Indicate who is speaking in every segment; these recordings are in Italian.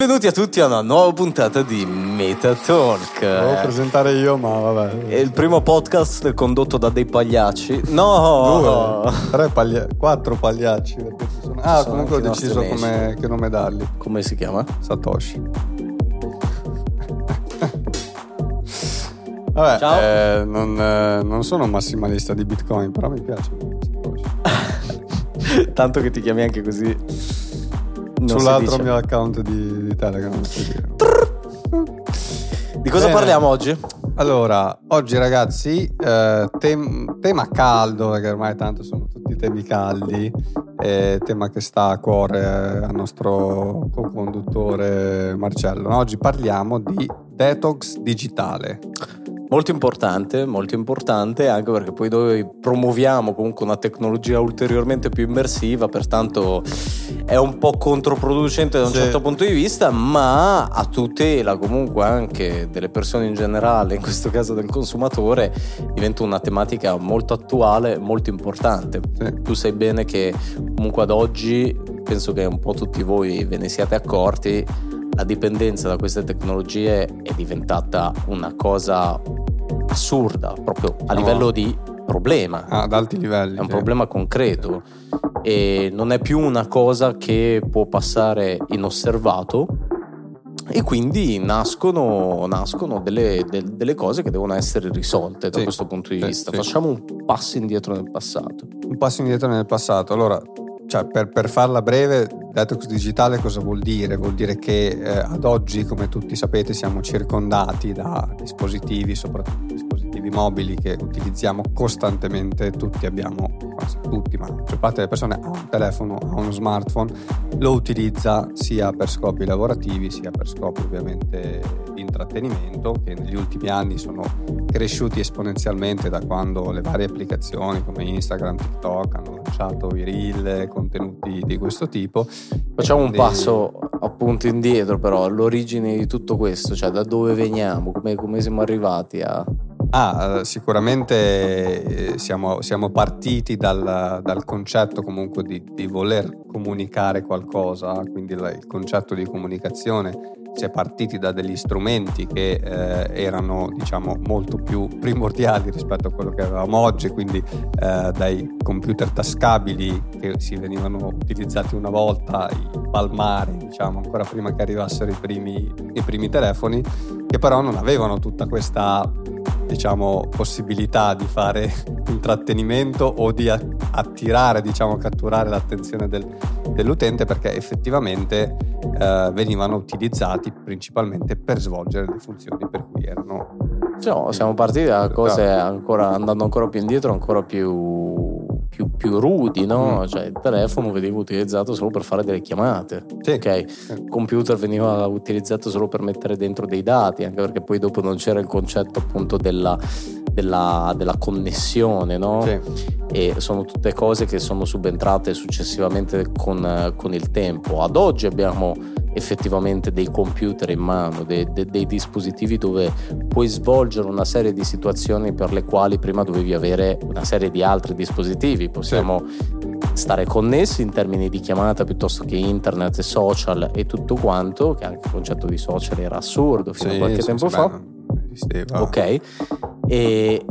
Speaker 1: Benvenuti a tutti a una nuova puntata di Metatalk.
Speaker 2: Devo presentare io, ma vabbè.
Speaker 1: È il primo podcast condotto da dei pagliacci. No!
Speaker 2: Due, tre paglia- quattro pagliacci. sono- Ah,
Speaker 1: sono
Speaker 2: comunque ho deciso come, che nome dargli.
Speaker 1: Come si chiama?
Speaker 2: Satoshi. Vabbè,
Speaker 1: Ciao.
Speaker 2: eh, non, eh, non sono un massimalista di Bitcoin, però mi piace.
Speaker 1: Tanto che ti chiami anche così. Non
Speaker 2: Sull'altro mio account di, di Telegram. non so dire.
Speaker 1: Di cosa
Speaker 2: Bene.
Speaker 1: parliamo oggi?
Speaker 2: Allora, oggi ragazzi, eh, tem- tema caldo, perché ormai tanto sono tutti temi caldi, eh, tema che sta a cuore eh, al nostro co-conduttore Marcello. No? Oggi parliamo di detox digitale.
Speaker 1: Molto importante, molto importante anche perché poi noi promuoviamo comunque una tecnologia ulteriormente più immersiva, pertanto è un po' controproducente da un
Speaker 2: Sì.
Speaker 1: certo punto di vista, ma a tutela comunque anche delle persone in generale, in questo caso del consumatore, diventa una tematica molto attuale, molto importante.
Speaker 2: Sì.
Speaker 1: Tu sai bene che comunque ad oggi, penso che un po' tutti voi ve ne siate accorti, la dipendenza da queste tecnologie è diventata una cosa assurda, proprio a
Speaker 2: No.
Speaker 1: livello di problema.
Speaker 2: Ah, ad alti livelli.
Speaker 1: È un
Speaker 2: sì.
Speaker 1: problema concreto e non è più una cosa che può passare inosservato e quindi nascono, nascono delle, del- delle cose che devono essere risolte da
Speaker 2: Sì,
Speaker 1: questo punto di
Speaker 2: sì,
Speaker 1: vista.
Speaker 2: sì.
Speaker 1: Facciamo un passo indietro nel passato.
Speaker 2: Un passo indietro nel passato. Allora, cioè, per, per farla breve, detox digitale cosa vuol dire? Vuol dire che eh, ad oggi, come tutti sapete, siamo circondati da dispositivi, soprattutto dispositivi mobili che utilizziamo costantemente. Tutti abbiamo, quasi tutti, ma la maggior parte delle persone ha un telefono, ha uno smartphone, lo utilizza sia per scopi lavorativi sia per scopi ovviamente intrattenimento, che negli ultimi anni sono cresciuti esponenzialmente da quando le varie applicazioni come Instagram, TikTok hanno lanciato i reel, contenuti di questo tipo.
Speaker 1: Facciamo un
Speaker 2: Quindi-
Speaker 1: passo appunto indietro però, all'origine di tutto questo, cioè da dove veniamo, come, come siamo arrivati a...
Speaker 2: Ah, eh, sicuramente eh, siamo, siamo partiti dal, dal concetto comunque di, di voler comunicare qualcosa, quindi il concetto di comunicazione si è partiti da degli strumenti che eh, erano diciamo molto più primordiali rispetto a quello che avevamo oggi, quindi eh, dai computer tascabili che si venivano utilizzati una volta, i palmari, diciamo ancora prima che arrivassero i primi, i primi telefoni, che però non avevano tutta questa diciamo possibilità di fare intrattenimento o di attirare diciamo catturare l'attenzione del- dell'utente perché effettivamente eh, venivano utilizzati principalmente per svolgere le funzioni per cui erano
Speaker 1: Cioè, siamo partiti da cose ancora, andando ancora più indietro, ancora più, più, rudi, no?
Speaker 2: Mm.
Speaker 1: Cioè il telefono veniva utilizzato solo per fare delle chiamate,
Speaker 2: Sì.
Speaker 1: ok? Il computer veniva utilizzato solo per mettere dentro dei dati, anche perché poi dopo non c'era il concetto appunto della, della, della connessione, no?
Speaker 2: Sì.
Speaker 1: e sono tutte cose che sono subentrate successivamente con, con il tempo. Ad oggi abbiamo effettivamente dei computer in mano, dei, dei- dei dispositivi dove puoi svolgere una serie di situazioni per le quali prima dovevi avere una serie di altri dispositivi. Possiamo stare connessi in termini di chiamata piuttosto che internet e social e tutto quanto, che anche il concetto di social era assurdo fino a
Speaker 2: Sì,
Speaker 1: qualche
Speaker 2: sì,
Speaker 1: tempo
Speaker 2: sì,
Speaker 1: fa.
Speaker 2: beh, non esisteva.
Speaker 1: Ok, e,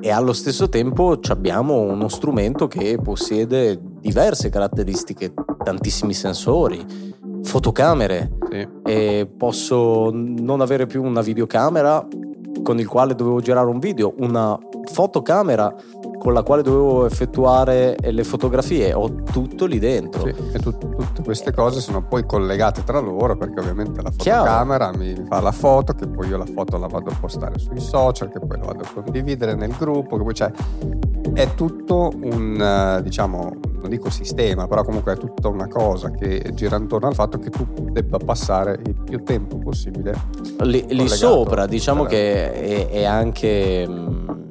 Speaker 1: e allo stesso tempo abbiamo uno strumento che possiede diverse caratteristiche, tantissimi sensori, fotocamere,
Speaker 2: Sì.
Speaker 1: e posso non avere più una videocamera con il quale dovevo girare un video, una fotocamera con la quale dovevo effettuare le fotografie, ho tutto lì dentro.
Speaker 2: Sì, e tut- tutte queste cose sono poi collegate tra loro perché ovviamente la
Speaker 1: Chiaro.
Speaker 2: fotocamera mi fa la foto, che poi io la foto la vado a postare sui social, che poi la vado a condividere nel gruppo, che poi c'è. È tutto un, eh, diciamo, non dico sistema, però comunque è tutta una cosa che gira intorno al fatto che tu debba passare il più tempo possibile.
Speaker 1: lì, lì sopra diciamo che è, è anche mh,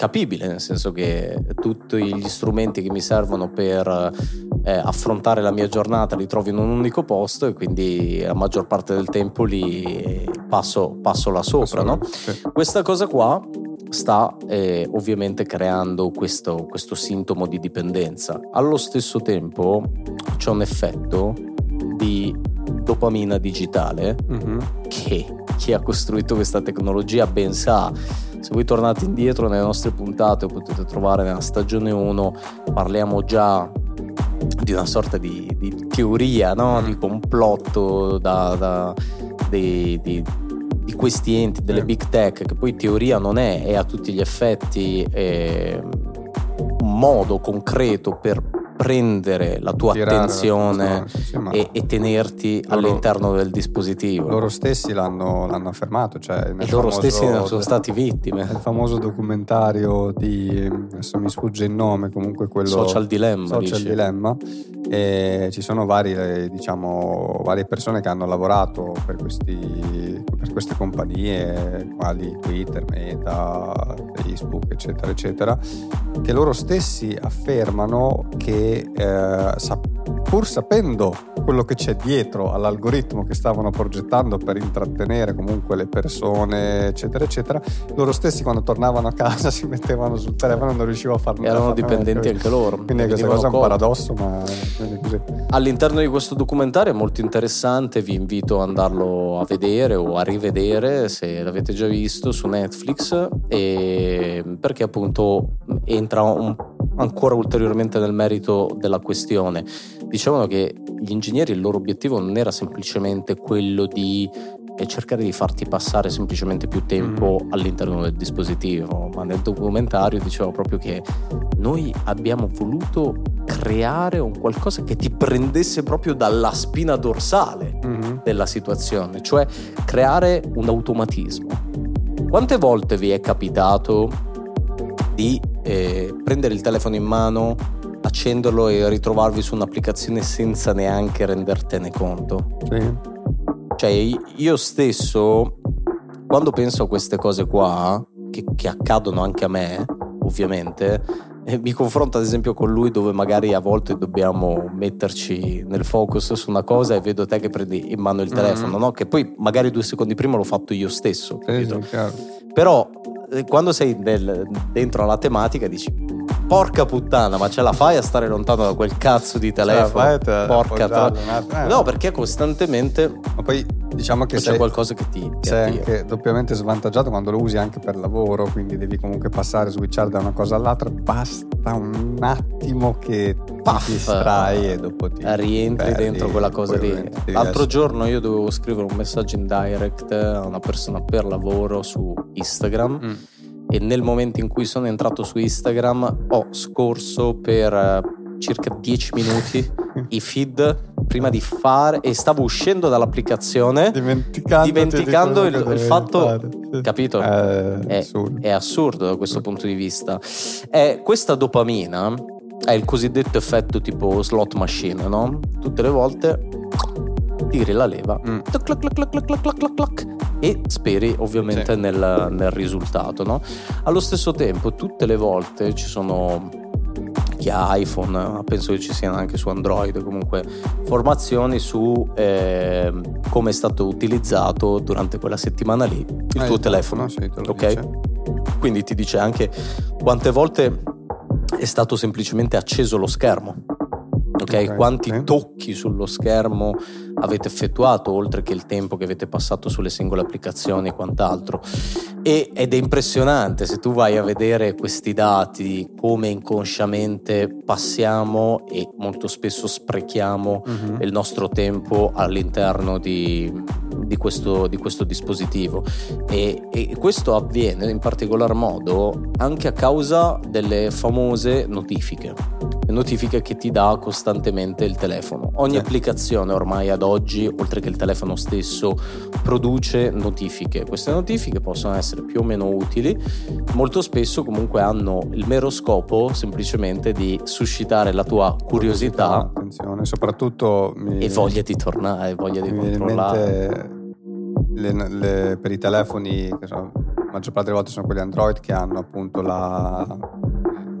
Speaker 1: capibile nel senso che tutti gli strumenti che mi servono per eh, affrontare la mia giornata li trovo in un unico posto e quindi la maggior parte del tempo li passo, passo là sopra no?
Speaker 2: Sì.
Speaker 1: questa cosa qua sta eh, ovviamente creando questo, questo sintomo di dipendenza allo stesso tempo c'è un effetto di dopamina digitale mm-hmm. che chi ha costruito questa tecnologia ben sa. Se voi tornate indietro nelle nostre puntate potete trovare nella stagione 1 parliamo già di una sorta di, di teoria, no? Mm. di complotto da, da, di, di, di, questi enti, delle big tech, che poi teoria non è, è a tutti gli effetti eh, un modo concreto per prendere la tua Tirare attenzione la e, e, tenerti loro, all'interno del dispositivo.
Speaker 2: Loro stessi l'hanno, l'hanno affermato. Cioè
Speaker 1: e loro stessi ne sono stati vittime.
Speaker 2: Il famoso documentario di, adesso mi sfugge il nome, comunque quello...
Speaker 1: Social Dilemma.
Speaker 2: Social Dilemma. E ci sono varie, diciamo, varie persone che hanno lavorato per, questi, per queste compagnie, quali Twitter, Meta, Facebook, eccetera, eccetera, che loro stessi affermano che eh, pur sapendo quello che c'è dietro all'algoritmo che stavano progettando per intrattenere comunque le persone, eccetera, eccetera, loro stessi quando tornavano a casa si mettevano sul telefono e non riuscivano a farlo.
Speaker 1: Erano dipendenti anche loro.
Speaker 2: Quindi questa cosa è un paradosso, ma
Speaker 1: così. All'interno di questo documentario è molto interessante, vi invito ad andarlo a vedere o a rivedere se l'avete già visto su Netflix, perché appunto entra un ancora ulteriormente nel merito della questione. Dicevano che gli ingegneri il loro obiettivo non era semplicemente quello di eh, cercare di farti passare semplicemente più tempo mm. all'interno del dispositivo, ma nel documentario diceva proprio che noi abbiamo voluto creare un qualcosa che ti prendesse proprio dalla spina dorsale mm-hmm. della situazione, cioè creare un automatismo. Quante volte vi è capitato di eh, prendere il telefono in mano, accenderlo e ritrovarvi su un'applicazione senza neanche rendertene conto.
Speaker 2: Sì.
Speaker 1: Cioè io stesso, quando penso a queste cose qua, che, che accadono anche a me, ovviamente, eh, mi confronto ad esempio con lui dove magari a volte dobbiamo metterci nel focus su una cosa e vedo te che prendi in mano il mm-hmm. telefono, mm-hmm. no? che poi magari due secondi prima l'ho fatto io stesso.
Speaker 2: Sì,
Speaker 1: Però quando sei nel, dentro alla tematica dici porca puttana, ma ce la fai a stare lontano da quel cazzo di telefono?
Speaker 2: Te,
Speaker 1: porca tra... No, perché costantemente
Speaker 2: ma poi diciamo che
Speaker 1: c'è qualcosa che ti, ti
Speaker 2: sei attira. anche doppiamente svantaggiato quando lo usi anche per lavoro, quindi devi comunque passare, switchare da una cosa all'altra, basta un attimo che Puff, ti distrai e dopo ti
Speaker 1: rientri perdi, dentro quella cosa lì. L'altro giorno io dovevo scrivere un messaggio in direct a una persona per lavoro su Instagram. Mm e nel momento in cui sono entrato su Instagram ho scorso per eh, circa 10 minuti i feed prima di fare e stavo uscendo dall'applicazione dimenticando il, il fatto sì. capito
Speaker 2: è,
Speaker 1: è, assurdo. è, assurdo. da questo punto di vista e questa dopamina è il cosiddetto effetto tipo slot machine no? tutte le volte tiri la leva mm. clac, clac, clac, e speri ovviamente sì. nel, nel, risultato. No? Allo stesso tempo, tutte le volte ci sono chi ha iPhone, penso che ci siano anche su Android, comunque formazioni su eh, come è stato utilizzato durante quella settimana lì il
Speaker 2: eh,
Speaker 1: tuo telefono.
Speaker 2: Sì, ok? Dice.
Speaker 1: Quindi ti dice anche quante volte è stato semplicemente acceso lo schermo Okay? ok? Quanti sì. tocchi sullo schermo avete effettuato, oltre che il tempo che avete passato sulle singole applicazioni e quant'altro. E, ed è impressionante se tu vai a vedere questi dati, come inconsciamente passiamo e molto spesso sprechiamo uh-huh. il nostro tempo all'interno di, di, questo, di questo, dispositivo. E, e questo avviene in particolar modo anche a causa delle famose notifiche notifiche che ti dà costantemente il telefono. Ogni sì. applicazione ormai ad oggi, oltre che il telefono stesso, produce notifiche. Queste notifiche possono essere più o meno utili, molto spesso comunque hanno il mero scopo semplicemente di suscitare la tua curiosità,
Speaker 2: attenzione, soprattutto
Speaker 1: mi... e voglia di tornare, voglia di mi controllare.
Speaker 2: Le, le, per i telefoni, la maggior parte delle volte sono quelli Android che hanno appunto la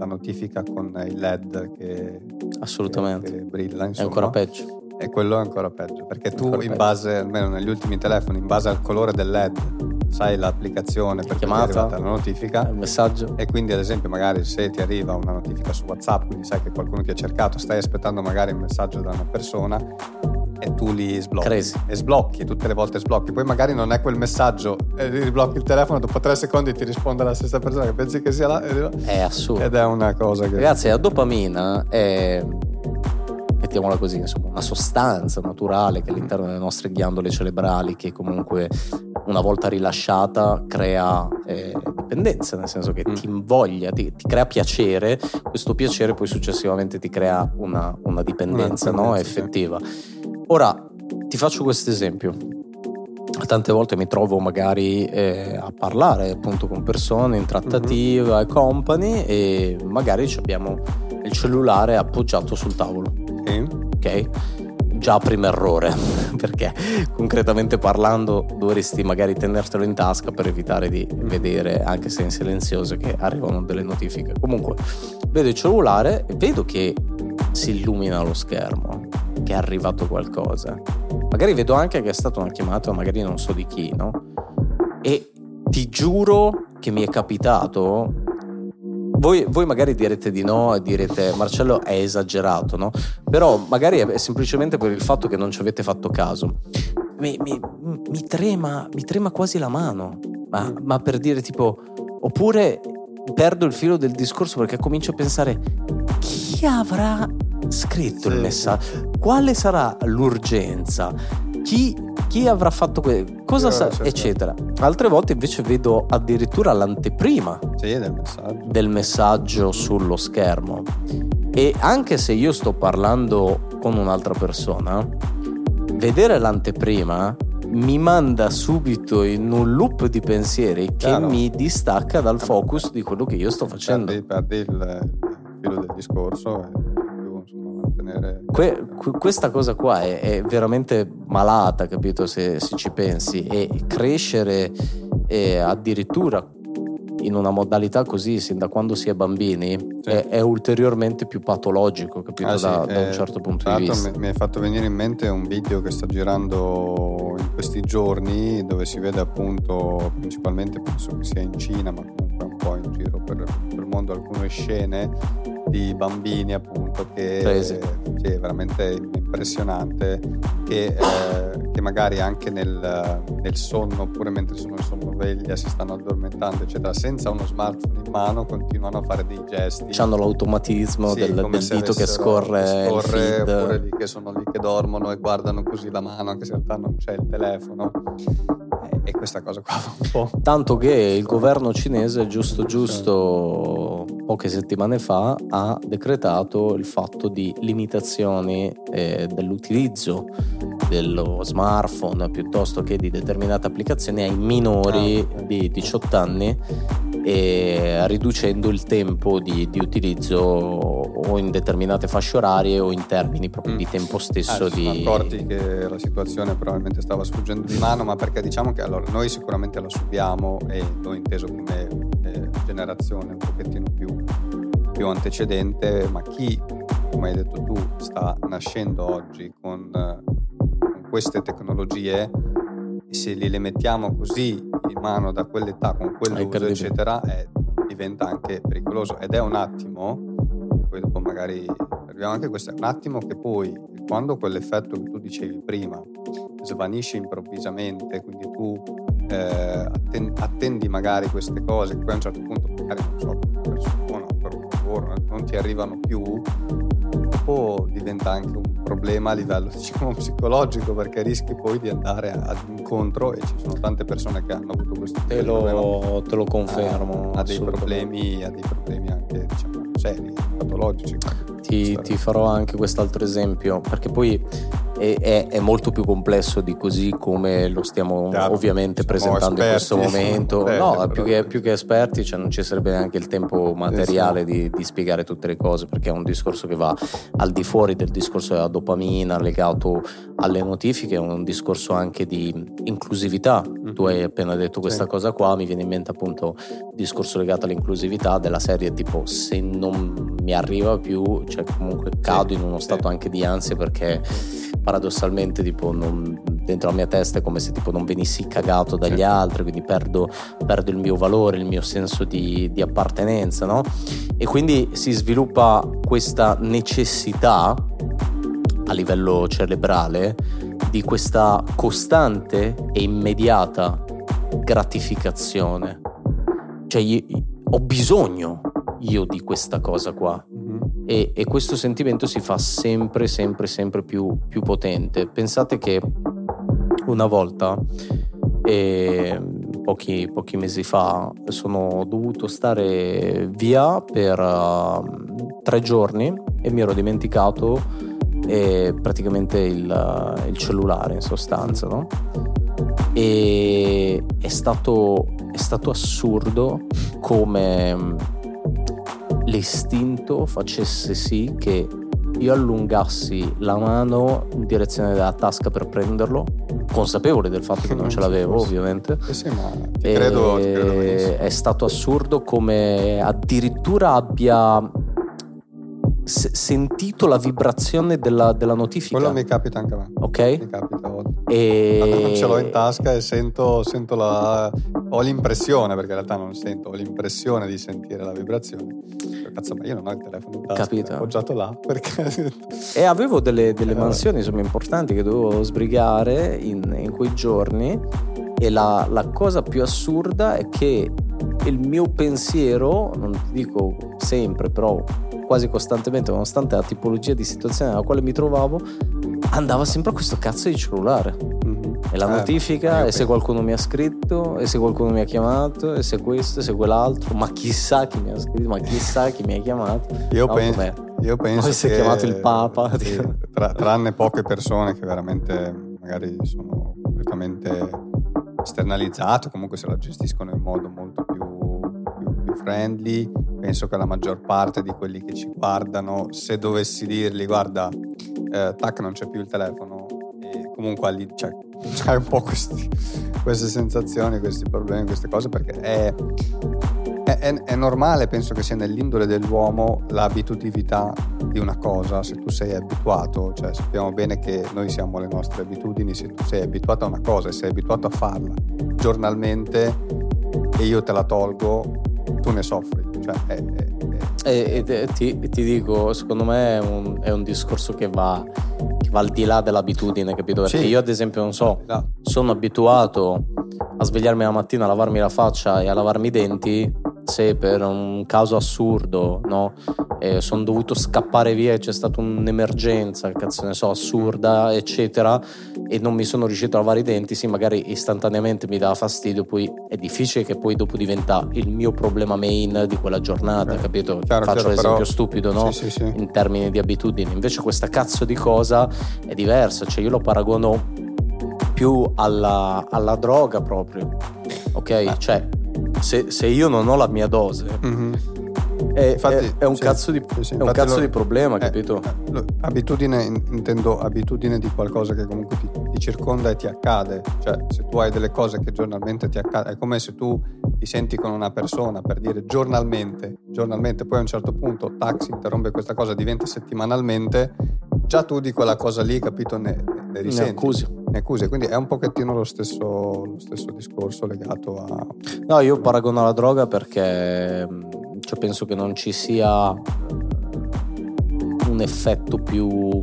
Speaker 2: la notifica con il LED che,
Speaker 1: Assolutamente.
Speaker 2: che, che brilla. Insomma.
Speaker 1: È ancora peggio.
Speaker 2: E quello è ancora peggio, perché tu in base, almeno negli ultimi telefoni, in base al colore del LED, sai l'applicazione per cui è arrivata la notifica.
Speaker 1: Il messaggio.
Speaker 2: E quindi ad esempio magari se ti arriva una notifica su WhatsApp, quindi sai che qualcuno ti ha cercato, stai aspettando magari un messaggio da una persona, e tu li sblocchi.
Speaker 1: Crazy.
Speaker 2: E sblocchi, tutte le volte sblocchi. Poi magari non è quel messaggio e riblocchi il telefono, dopo tre secondi ti risponde la stessa persona che pensi che sia là.
Speaker 1: È assurdo.
Speaker 2: Ed è una cosa che...
Speaker 1: Ragazzi, la dopamina è mettiamola così, insomma, una sostanza naturale che all'interno delle nostre ghiandole cerebrali, che comunque una volta rilasciata crea eh, dipendenza, nel senso che mm. ti invoglia, ti, ti, crea piacere, questo piacere poi successivamente ti crea una, una dipendenza, una no? effettiva. Ora, ti faccio questo esempio. Tante volte mi trovo magari eh, a parlare appunto con persone in trattativa mm-hmm. e company e magari abbiamo il cellulare appoggiato sul tavolo.
Speaker 2: Okay.
Speaker 1: ok? Già primo errore, perché concretamente parlando dovresti magari tenertelo in tasca per evitare di vedere, anche se in silenzioso, che arrivano delle notifiche. Comunque, vedo il cellulare e vedo che si illumina lo schermo, che è arrivato qualcosa. Magari vedo anche che è stata una chiamata, magari non so di chi, no? E ti giuro che mi è capitato voi, voi, magari direte di no e direte Marcello è esagerato, no? Però magari è semplicemente per il fatto che non ci avete fatto caso. Mi, mi, mi, trema, mi trema quasi la mano, ma, ma per dire tipo, oppure perdo il filo del discorso perché comincio a pensare chi avrà scritto il messaggio? Quale sarà l'urgenza? Chi chi avrà fatto questo, cosa sa, certo. eccetera. Altre volte invece vedo addirittura l'anteprima
Speaker 2: sì, del, messaggio.
Speaker 1: del messaggio sullo schermo. E anche se io sto parlando con un'altra persona, vedere l'anteprima mi manda subito in un loop di pensieri Chiaro. che mi distacca dal focus di quello che io sto facendo.
Speaker 2: Perdi, perdi il filo del discorso
Speaker 1: mantenere... Que, questa cosa qua è, è, veramente malata, capito, se, se ci pensi, e crescere e addirittura in una modalità così sin da quando si è bambini sì. è, è, ulteriormente più patologico capito ah, da, sì, da, un eh, certo punto di vista
Speaker 2: mi hai fatto venire in mente un video che sta girando in questi giorni dove si vede appunto principalmente penso che sia in Cina ma comunque un po' in giro per, per il mondo alcune scene di bambini appunto che
Speaker 1: Presi.
Speaker 2: sì, è veramente impressionante che, eh, che magari anche nel, nel, sonno oppure mentre sono in sonnoveglia si stanno addormentando eccetera senza uno smartphone in mano continuano a fare dei gesti.
Speaker 1: Hanno l'automatismo sì, del, del dito che scorre,
Speaker 2: scorre oppure lì che sono lì che dormono e guardano così la mano anche se in realtà non c'è il telefono e questa cosa qua un po'.
Speaker 1: Tanto che il governo cinese, giusto giusto poche settimane fa, ha decretato il fatto di limitazioni eh, dell'utilizzo dello smartphone piuttosto che di determinate applicazioni ai minori ah, okay. di 18 anni e riducendo il tempo di, di, utilizzo o in determinate fasce orarie o in termini proprio mm. di tempo stesso.
Speaker 2: Eh,
Speaker 1: di...
Speaker 2: Sono accorti che la situazione probabilmente stava sfuggendo di mano, ma perché diciamo che allora, noi sicuramente la subiamo e l'ho inteso come eh, generazione un pochettino più, più antecedente, ma chi, come hai detto tu, sta nascendo oggi con, con queste tecnologie e se li le mettiamo così in mano da quell'età con quell'uso eccetera eh, diventa anche pericoloso. Ed è un attimo poi dopo magari arriviamo anche a questo è un attimo che poi quando quell'effetto che tu dicevi prima svanisce improvvisamente quindi tu eh, attendi magari queste cose che poi a un certo punto magari non so per persona per un lavoro non ti arrivano più dopo diventa anche un problema a livello diciamo, psicologico perché rischi poi di andare ad incontro e ci sono tante persone che hanno avuto questo
Speaker 1: te lo, te lo confermo
Speaker 2: ha, dei problemi ha dei problemi anche diciamo seri patologici.
Speaker 1: Ti, ti farò anche quest'altro esempio perché poi è, è, è, molto più complesso di così come lo stiamo Chiaro, ovviamente presentando in questo momento. Beh, no, più che, più che, esperti cioè non ci sarebbe neanche il tempo materiale di, di, spiegare tutte le cose perché è un discorso che va al di fuori del discorso della dopamina legato alle notifiche, è un discorso anche di inclusività. Mm-hmm. Tu hai appena detto questa sì. cosa qua, mi viene in mente appunto il discorso legato all'inclusività della serie tipo se non mi arriva più, cioè comunque cado sì, in uno stato sì. anche di ansia perché paradossalmente tipo non, dentro la mia testa è come se tipo non venissi cagato dagli certo. altri, quindi perdo, perdo, il mio valore, il mio senso di, di appartenenza, no? E quindi si sviluppa questa necessità a livello cerebrale di questa costante e immediata gratificazione. Cioè io, ho bisogno io di questa cosa qua mm-hmm. e, e, questo sentimento si fa sempre, sempre, sempre più, più potente. Pensate che una volta, eh, pochi, pochi, mesi fa, sono dovuto stare via per uh, tre giorni e mi ero dimenticato eh, praticamente il, il, cellulare in sostanza, no? E è stato, è stato assurdo come l'istinto facesse sì che io allungassi la mano in direzione della tasca per prenderlo, consapevole del fatto che non ce l'avevo, ovviamente.
Speaker 2: Eh sì, ma ti credo, ti credo
Speaker 1: è stato assurdo come addirittura abbia sentito la vibrazione della, della, notifica.
Speaker 2: Quello mi capita anche a me.
Speaker 1: Ok.
Speaker 2: Mi capita. E... ce l'ho in tasca e sento, sento la... ho l'impressione, perché in realtà non sento, ho l'impressione di sentire la vibrazione. Cazzo, ma io non ho il telefono in tasca. Capito. Appoggiato là perché...
Speaker 1: e avevo delle, delle eh, mansioni insomma, importanti che dovevo sbrigare in, in quei giorni e la, la cosa più assurda è che il mio pensiero, non ti dico sempre, però quasi costantemente, nonostante la tipologia di situazione nella quale mi trovavo, andava sempre a questo cazzo di cellulare. Mm-hmm. E la eh, notifica, e se qualcuno mi ha scritto, e se qualcuno mi ha chiamato, e se questo, e se quell'altro, ma chissà chi mi ha scritto, ma chissà chi mi ha chiamato.
Speaker 2: Io no, penso, io penso Poi
Speaker 1: si è chiamato il Papa.
Speaker 2: Sì, tra, tranne poche persone che veramente magari sono completamente esternalizzate, comunque se la gestiscono in modo molto più, più, più friendly penso che la maggior parte di quelli che ci guardano, se dovessi dirgli guarda, eh, tac non c'è più il telefono, comunque cioè, c'hai un po' questi, queste sensazioni, questi problemi, queste cose, perché è, è, è, normale, penso che sia nell'indole dell'uomo l'abitudività di una cosa, se tu sei abituato, cioè sappiamo bene che noi siamo le nostre abitudini, se tu sei abituato a una cosa e sei abituato a farla giornalmente e io te la tolgo, tu ne soffri. Cioè, è,
Speaker 1: è... E, ti, ti, dico, secondo me è un, è un discorso che va, va, al di là dell'abitudine, capito? Perché sì. io, ad esempio, non so, no. sono abituato a svegliarmi la mattina, a lavarmi la faccia e a lavarmi i denti se per un caso assurdo no, eh, sono dovuto scappare via e c'è stata un'emergenza, cazzo ne so, assurda, eccetera, e non mi sono riuscito a lavare i denti, sì, magari istantaneamente mi dà fastidio, poi è difficile che poi dopo diventa il mio problema main di quella giornata, eh, capito? Chiaro, Faccio chiaro, l'esempio però... stupido, no? Sì, sì, sì. In termini di abitudini. Invece questa cazzo di cosa è diversa, cioè io lo paragono più alla, alla droga proprio, ok? Ah. Cioè se, se, io non ho la mia dose, mm-hmm. È, infatti, è, è, un sì, cazzo, di, sì, è un cazzo lo, di problema, eh, capito?
Speaker 2: Eh, abitudine, intendo abitudine di qualcosa che comunque ti, ti, circonda e ti accade. Cioè, se tu hai delle cose che giornalmente ti accadono, è come se tu ti senti con una persona per dire giornalmente, giornalmente, poi a un certo punto taxi interrompe questa cosa, diventa settimanalmente, già tu di quella cosa lì, capito, ne, ne risenti.
Speaker 1: Ne accusi
Speaker 2: ne accusi, quindi è un pochettino lo stesso, lo stesso discorso legato a...
Speaker 1: No, io paragono alla droga perché cioè, penso che non ci sia un effetto più,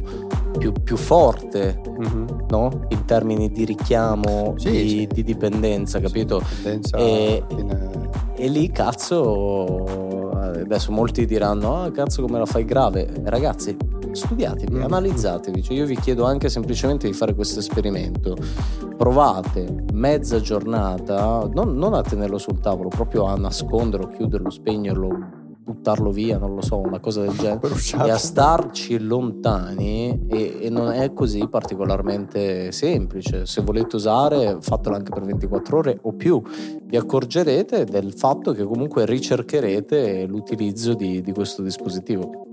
Speaker 1: più, più forte mm-hmm. no? in termini di richiamo, sì, di, sì. di, dipendenza, capito?
Speaker 2: Dipendenza
Speaker 1: e, fine... e lì cazzo, adesso molti diranno, ah cazzo come la fai grave, ragazzi studiatevi, mm. analizzatevi. Cioè io vi chiedo anche semplicemente di fare questo esperimento. Provate mezza giornata, non, non a tenerlo sul tavolo, proprio a nasconderlo, chiuderlo, spegnerlo, buttarlo via, non lo so, una cosa del genere, e a starci lontani e, e, non è così particolarmente semplice. Se volete usare, fatelo anche per 24 ore o più. Vi accorgerete del fatto che comunque ricercherete l'utilizzo di, di questo dispositivo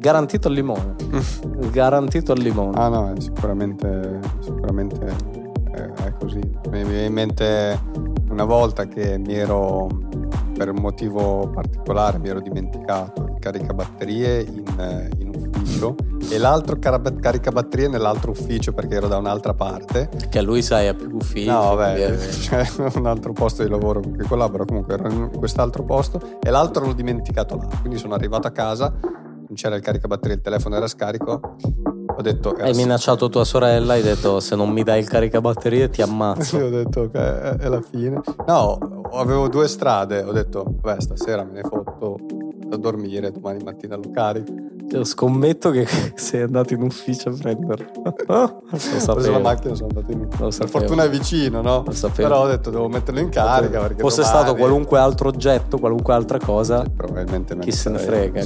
Speaker 1: garantito al limone. garantito al limone.
Speaker 2: Ah no, sicuramente, sicuramente è, è così. Mi viene in mente una volta che mi ero, per un motivo particolare, mi ero dimenticato il caricabatterie in, in ufficio e l'altro caricabatterie nell'altro ufficio perché ero da un'altra parte.
Speaker 1: Che a lui sai ha più uffici.
Speaker 2: No, vabbè, c'è un altro posto di lavoro con cui collaboro, comunque ero in quest'altro posto e l'altro l'ho dimenticato là. Quindi sono arrivato a casa c'era il caricabatterie, il telefono era scarico. Ho detto...
Speaker 1: Hai minacciato tua sorella, hai detto se non mi dai il caricabatterie ti ammazzo.
Speaker 2: Io ho detto ok, è la fine. No, avevo due strade, ho detto, beh, stasera me ne fotto a dormire, domani mattina lo carico.
Speaker 1: Io scommetto che sei andato in ufficio a prenderlo.
Speaker 2: ho preso la macchina e sono andato in ufficio. Per fortuna è vicino, no? Lo sapevo. Però ho detto devo metterlo in carica. Perché
Speaker 1: Fosse
Speaker 2: domani...
Speaker 1: stato qualunque altro oggetto, qualunque altra cosa.
Speaker 2: Probabilmente
Speaker 1: Chi se ne frega.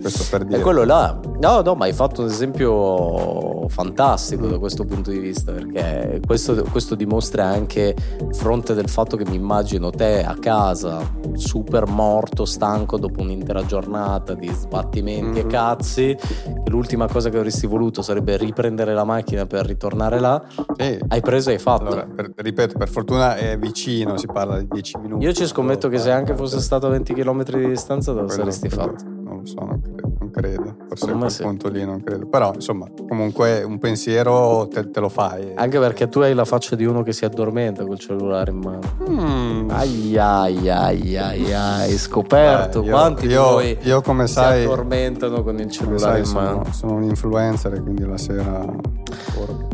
Speaker 2: Questo per dire.
Speaker 1: E quello là. No, no, ma hai fatto un esempio fantastico mm. da questo punto di vista. Perché questo, questo dimostra anche fronte del fatto che mi immagino te a casa, super morto, stanco dopo un'intera giornata di sbattimenti mm cazzi, che l'ultima cosa che avresti voluto sarebbe riprendere la macchina per ritornare là, e hai preso e hai fatto.
Speaker 2: Allora, per, ripeto, per fortuna è vicino, si parla di 10 minuti.
Speaker 1: Io ci scommetto che se anche fosse stato a 20 km di distanza lo saresti fatto.
Speaker 2: non lo so, non credo, non credo. forse a quel sì. punto lì non credo, però insomma comunque un pensiero te, te, lo fai.
Speaker 1: Anche perché tu hai la faccia di uno che si addormenta col cellulare in mano. Mm. Ai ai ai ai ai, scoperto Beh, io, quanti io, voi io come sai, si addormentano con il cellulare sai, in mano.
Speaker 2: Sono, sono un influencer e quindi la sera...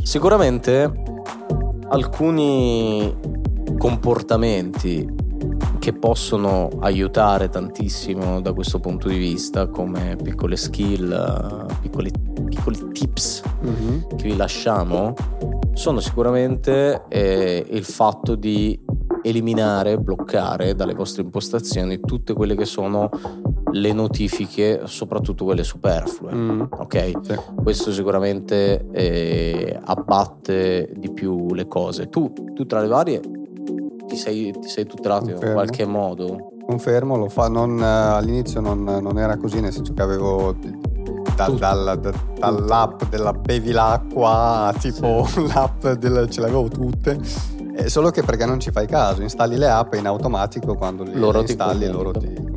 Speaker 1: Sicuramente alcuni comportamenti che possono aiutare tantissimo da questo punto di vista, come piccole skill, piccoli, piccoli tips mm-hmm. che vi lasciamo, sono sicuramente eh, il fatto di eliminare, bloccare dalle vostre impostazioni tutte quelle che sono le notifiche, soprattutto quelle superflue. Mm. Ok? Sì. Questo sicuramente eh, abbatte di più le cose. Tu, tu tra le varie ti sei, ti sei tutelato Confermo. in qualche modo?
Speaker 2: Confermo, lo fa, non, eh, all'inizio non, non, era così, nel senso che avevo da, dal, da, dall'app della bevi l'acqua tipo sì. l'app del, ce l'avevo tutte. Eh, solo che perché non ci fai caso, installi le app e in automatico quando
Speaker 1: loro
Speaker 2: le installi loro ti...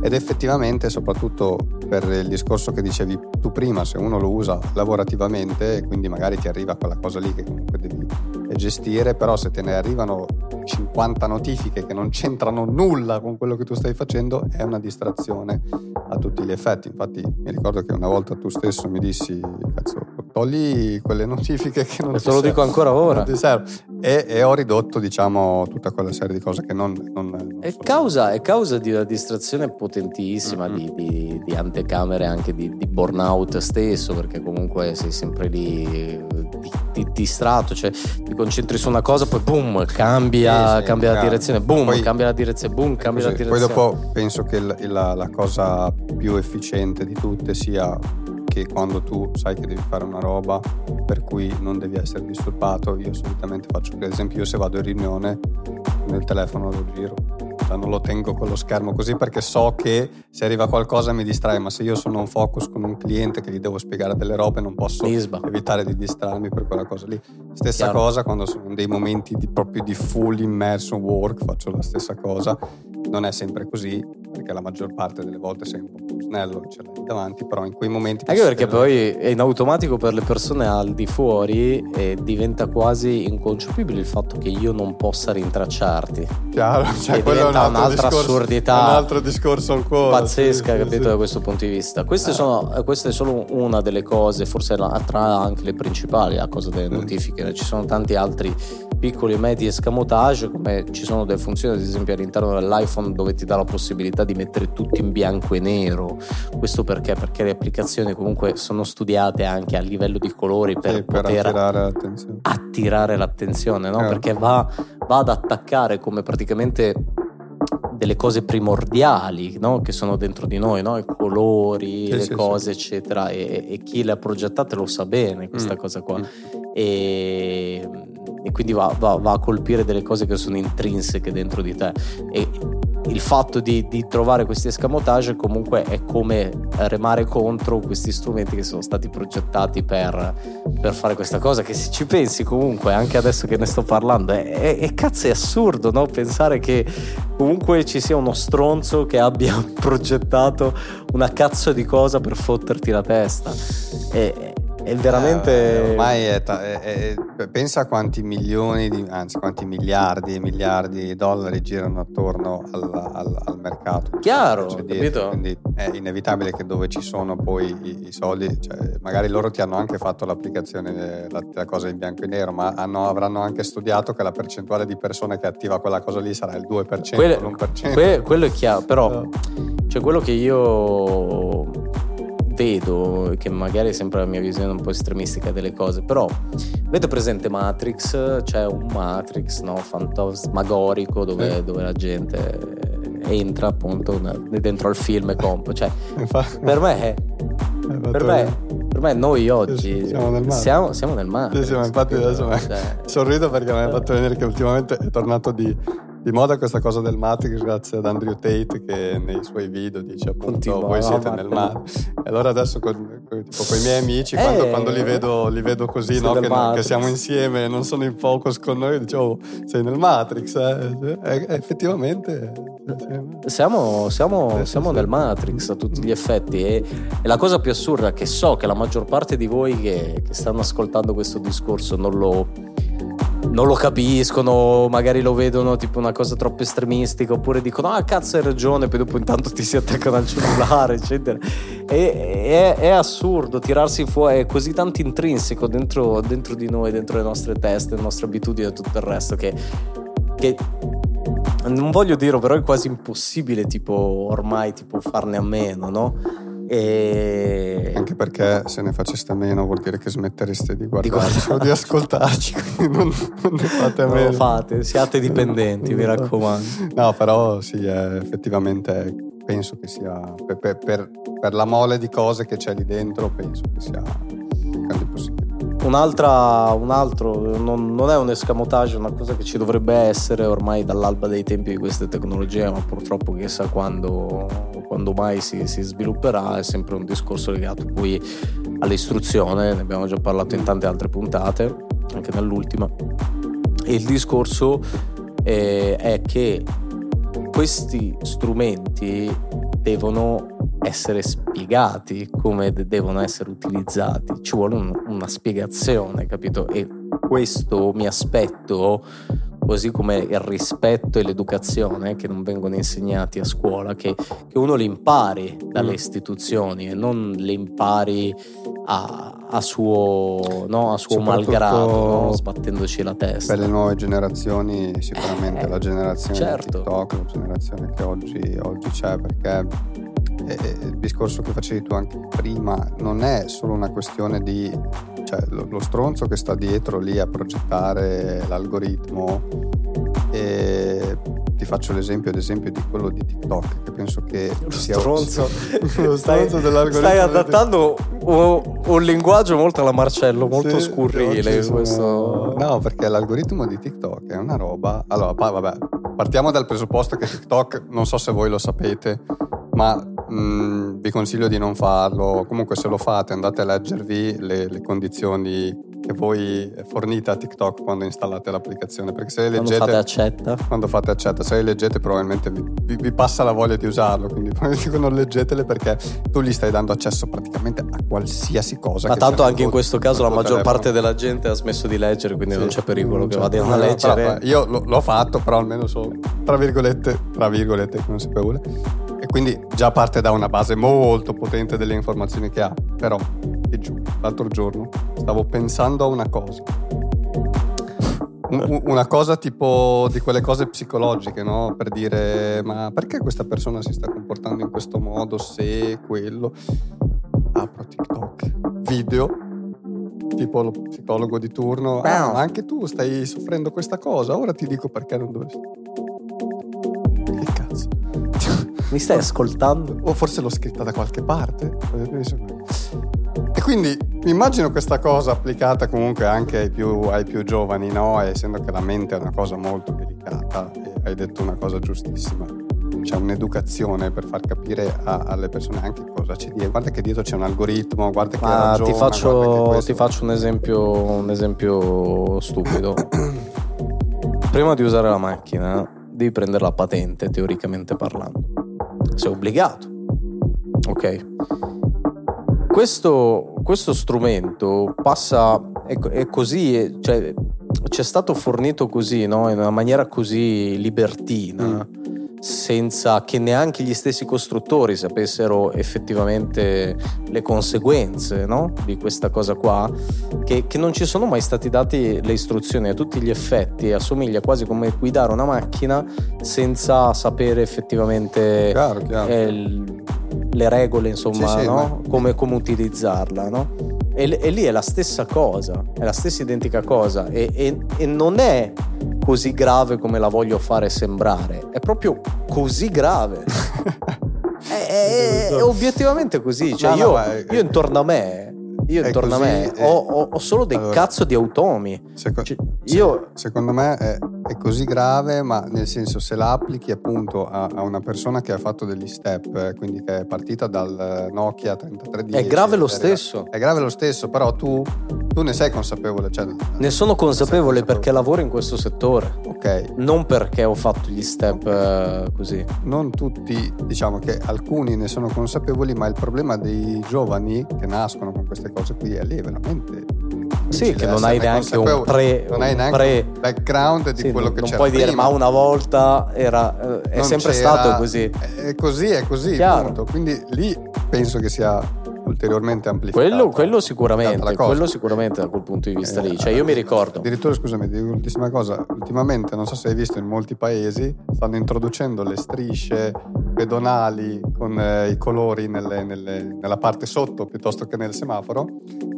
Speaker 2: Ed effettivamente, soprattutto per il discorso che dicevi tu prima, se uno lo usa lavorativamente, quindi magari ti arriva quella cosa lì che comunque devi gestire, però se te ne arrivano 50 notifiche che non c'entrano nulla con quello che tu stai facendo, è una distrazione a tutti gli effetti. Infatti mi ricordo che una volta tu stesso mi dissi, cazzo, togli quelle notifiche che non e ti
Speaker 1: te lo dico ancora ora.
Speaker 2: E, e, ho ridotto, diciamo, tutta quella serie di cose che non... non, non
Speaker 1: è, causa, è, causa, di una distrazione potentissima, mm-hmm. di, di, di, anticamere, anche di, di burnout stesso, perché comunque sei sempre lì distratto, cioè ti concentri su una cosa, poi boom, cambia, sì, sì, cambia la direzione, boom, poi, cambia la direzione, boom, cambia così. la direzione.
Speaker 2: Poi dopo penso che la, la, la cosa più efficiente di tutte sia che quando tu sai che devi fare una roba per cui non devi essere disturbato, io solitamente faccio, per esempio io se vado in riunione nel telefono lo giro cioè non lo tengo con lo schermo così perché so che se arriva qualcosa mi distrae, ma se io sono on focus con un cliente che gli devo spiegare delle robe non posso
Speaker 1: Lisba.
Speaker 2: evitare di distrarmi per quella cosa lì. Stessa Chiaro. cosa quando sono in dei momenti di, proprio di full immersion work, faccio la stessa cosa. Non è sempre così perché la maggior parte delle volte sei un po' più snello ce l'hai davanti, però in quei momenti...
Speaker 1: Anche perché poi è in automatico per le persone al di fuori e diventa quasi inconcepibile il fatto che io non possa rintracciarti.
Speaker 2: Chiaro, cioè quello
Speaker 1: diventa un un'altra discorso, assurdità.
Speaker 2: Un altro discorso ancora.
Speaker 1: Pazzesca, sì, capito, sì. da questo punto di vista. Queste eh. sono, questa è solo una delle cose, forse tra anche le principali, a cosa delle mm. notifiche. Ci sono tanti altri piccoli e medi escamotage, come ci sono delle funzioni, ad esempio all'interno dell'iPhone, dove ti dà la possibilità di mettere tutto in bianco e nero. Questo perché? Perché le applicazioni comunque sono studiate anche a livello di colori per, sì, per poter
Speaker 2: attirare l'attenzione,
Speaker 1: attirare l'attenzione no? eh. perché va, va ad attaccare come praticamente delle cose primordiali no? che sono dentro di noi, no? i colori, sì, le sì, cose, sì. eccetera. E, e, chi le ha progettate lo sa bene questa mm. cosa qua. Mm. E, e, quindi va, va, va, a colpire delle cose che sono intrinseche dentro di te. E il fatto di, di, trovare questi escamotage comunque è come remare contro questi strumenti che sono stati progettati per, per fare questa cosa che se ci pensi comunque anche adesso che ne sto parlando è, è, è cazzo è assurdo no? pensare che comunque ci sia uno stronzo che abbia progettato una cazzo di cosa per fotterti la testa è, è veramente...
Speaker 2: Eh, ormai è, è, è, pensa a quanti milioni, di, anzi quanti miliardi e miliardi di dollari girano attorno al, al, al mercato.
Speaker 1: Chiaro, cioè, dietro,
Speaker 2: quindi è inevitabile che dove ci sono poi i, i soldi, cioè, magari loro ti hanno anche fatto l'applicazione, la, la cosa in bianco e nero, ma hanno, avranno anche studiato che la percentuale di persone che attiva quella cosa lì sarà il 2%, Quelle, l'1%.
Speaker 1: Que, quello è chiaro, però no. cioè quello che io vedo, che magari è sempre la mia visione un po' estremistica delle cose, però vedo presente Matrix, c'è un Matrix no, fantasmagorico dove, sì. dove la gente entra appunto dentro al film e comp. Cioè, per me è... Per me, per me, noi oggi siamo nel mare. Siamo, siamo nel mare.
Speaker 2: Sì, sì, infatti adesso cioè... sorrido perché mi hai fatto venire che ultimamente è tornato di di moda questa cosa del Matrix grazie ad Andrew Tate che nei suoi video dice appunto Continua, voi siete nel mare e allora adesso con, tipo, con i miei amici eh, quando, quando, li vedo, li vedo così no, che, che, siamo insieme e non sono in focus con noi dicevo oh, sei nel Matrix eh? e, effettivamente
Speaker 1: siamo, siamo, siamo nel Matrix a tutti gli effetti e, e, la cosa più assurda è che so che la maggior parte di voi che, che stanno ascoltando questo discorso non lo non lo capiscono, magari lo vedono tipo una cosa troppo estremistica, oppure dicono ah cazzo hai ragione, poi dopo intanto ti si attaccano al cellulare, eccetera. E, è, è, assurdo tirarsi fuori, è così tanto intrinseco dentro, dentro, di noi, dentro le nostre teste, le nostre abitudini e tutto il resto che, che non voglio dirlo, però è quasi impossibile tipo ormai tipo farne a meno, no? E...
Speaker 2: Anche perché se ne faceste meno vuol dire che smettereste di guardarci o di ascoltarci, quindi non, non ne fate a meno. Non lo
Speaker 1: fate, siate dipendenti, mi raccomando.
Speaker 2: No, però sì, effettivamente penso che sia, per, per, per, la mole di cose che c'è lì dentro, penso che sia grande possibile.
Speaker 1: Un'altra, un altro, non, non, è un escamotage, è una cosa che ci dovrebbe essere ormai dall'alba dei tempi di queste tecnologie, ma purtroppo chissà quando, quando mai si, si svilupperà, è sempre un discorso legato poi all'istruzione, ne abbiamo già parlato in tante altre puntate, anche nell'ultima. E il discorso è, è che questi strumenti devono essere spiegati come devono essere utilizzati, ci vuole un, una spiegazione, capito? E questo mi aspetto, così come il rispetto e l'educazione che non vengono insegnati a scuola, che, che uno li impari dalle mm. istituzioni e non li impari a, a suo, no, a suo malgrado, no? sbattendoci la testa.
Speaker 2: Per le nuove generazioni, sicuramente eh, la generazione certo. TikTok, la generazione che oggi, oggi c'è, perché il discorso che facevi tu anche prima non è solo una questione di cioè, lo, lo, stronzo che sta dietro lì a progettare l'algoritmo. E ti faccio l'esempio ad esempio di quello di TikTok che penso che
Speaker 1: lo sia stronzo, lo stronzo dell'algoritmo stai adattando un, un, linguaggio molto alla Marcello molto sì, scurrile sono...
Speaker 2: no perché l'algoritmo di TikTok è una roba allora vabbè partiamo dal presupposto che TikTok non so se voi lo sapete ma Mm, vi consiglio di non farlo. Comunque, se lo fate, andate a leggervi le, le, condizioni che voi fornite a TikTok quando installate l'applicazione. Perché se le leggete.
Speaker 1: Quando fate accetta.
Speaker 2: Quando fate accetta, se le leggete, probabilmente vi, vi, vi passa la voglia di usarlo. Quindi dico non leggetele perché tu gli stai dando accesso praticamente a qualsiasi cosa.
Speaker 1: Ma tanto anche in questo caso la maggior telefono. parte della gente ha smesso di leggere, quindi sì, non c'è pericolo che vadiano a leggere.
Speaker 2: Però, io l'ho fatto, però almeno sono tra virgolette, tra virgolette, consapevole quindi già parte da una base molto potente delle informazioni che ha. Però, ti giù, l'altro giorno stavo pensando a una cosa. Un, una cosa tipo di quelle cose psicologiche, no? Per dire, ma perché questa persona si sta comportando in questo modo, se quello... Apro TikTok, video, tipo lo psicologo di turno, ah, anche tu stai soffrendo questa cosa, ora ti dico perché non dovresti
Speaker 1: mi stai ascoltando?
Speaker 2: O forse l'ho scritta da qualche parte. E quindi immagino questa cosa applicata comunque anche ai più, ai più giovani, no? essendo che la mente è una cosa molto delicata, hai detto una cosa giustissima. C'è un'educazione per far capire a, alle persone anche cosa c'è dietro. Guarda che dietro c'è un algoritmo, guarda che Ma ragiona,
Speaker 1: ti faccio, ti faccio un, esempio, un esempio stupido. Prima di usare la macchina, devi prendere la patente, teoricamente parlando sei obbligato. Ok? questo, questo strumento passa, è, è così, cioè, ci è stato fornito così, no? in una maniera così libertina. Mm senza che neanche gli stessi costruttori sapessero effettivamente le conseguenze no? di questa cosa qua, che, che, non ci sono mai stati date le istruzioni a tutti gli effetti, assomiglia quasi come guidare una macchina senza sapere effettivamente
Speaker 2: chiaro, chiaro.
Speaker 1: Eh, le regole, insomma, sì, sì, no? ma... come, come, utilizzarla. No? E, e, lì è la stessa cosa, è la stessa identica cosa e, e, e non è così grave come la voglio fare sembrare, è proprio così grave. è, è, è, obiettivamente così, cioè io, io intorno a me io intorno così, a me ho, ho, ho, solo dei allora, cazzo di automi.
Speaker 2: Seco- cioè, io... Secondo me è, è, così grave, ma nel senso se la applichi appunto a, a, una persona che ha fatto degli step, eh, quindi che è partita dal Nokia 3310.
Speaker 1: È grave lo stesso.
Speaker 2: È grave lo stesso, però tu, tu ne sei consapevole. Cioè,
Speaker 1: ne sono consapevole perché lavoro in questo settore.
Speaker 2: Ok.
Speaker 1: Non perché ho fatto gli step uh, così.
Speaker 2: Non tutti, diciamo che alcuni ne sono consapevoli, ma il problema dei giovani che nascono con queste cose cose qui è lì veramente
Speaker 1: sì, che non hai neanche un pre,
Speaker 2: non hai neanche
Speaker 1: pre,
Speaker 2: un background di sì, quello che
Speaker 1: non
Speaker 2: c'era.
Speaker 1: Non puoi
Speaker 2: prima.
Speaker 1: dire, ma una volta era, eh, è
Speaker 2: non
Speaker 1: sempre stato così.
Speaker 2: È così, è così. Quindi lì penso che sia ulteriormente amplificato.
Speaker 1: Quello, quello sicuramente, quello sicuramente da quel punto di vista eh, lì. Cioè, io mi ricordo.
Speaker 2: Addirittura, scusami, dico un'ultima cosa. Ultimamente, non so se hai visto, in molti paesi stanno introducendo le strisce pedonali con eh, i colori nelle, nelle, nella parte sotto piuttosto che nel semaforo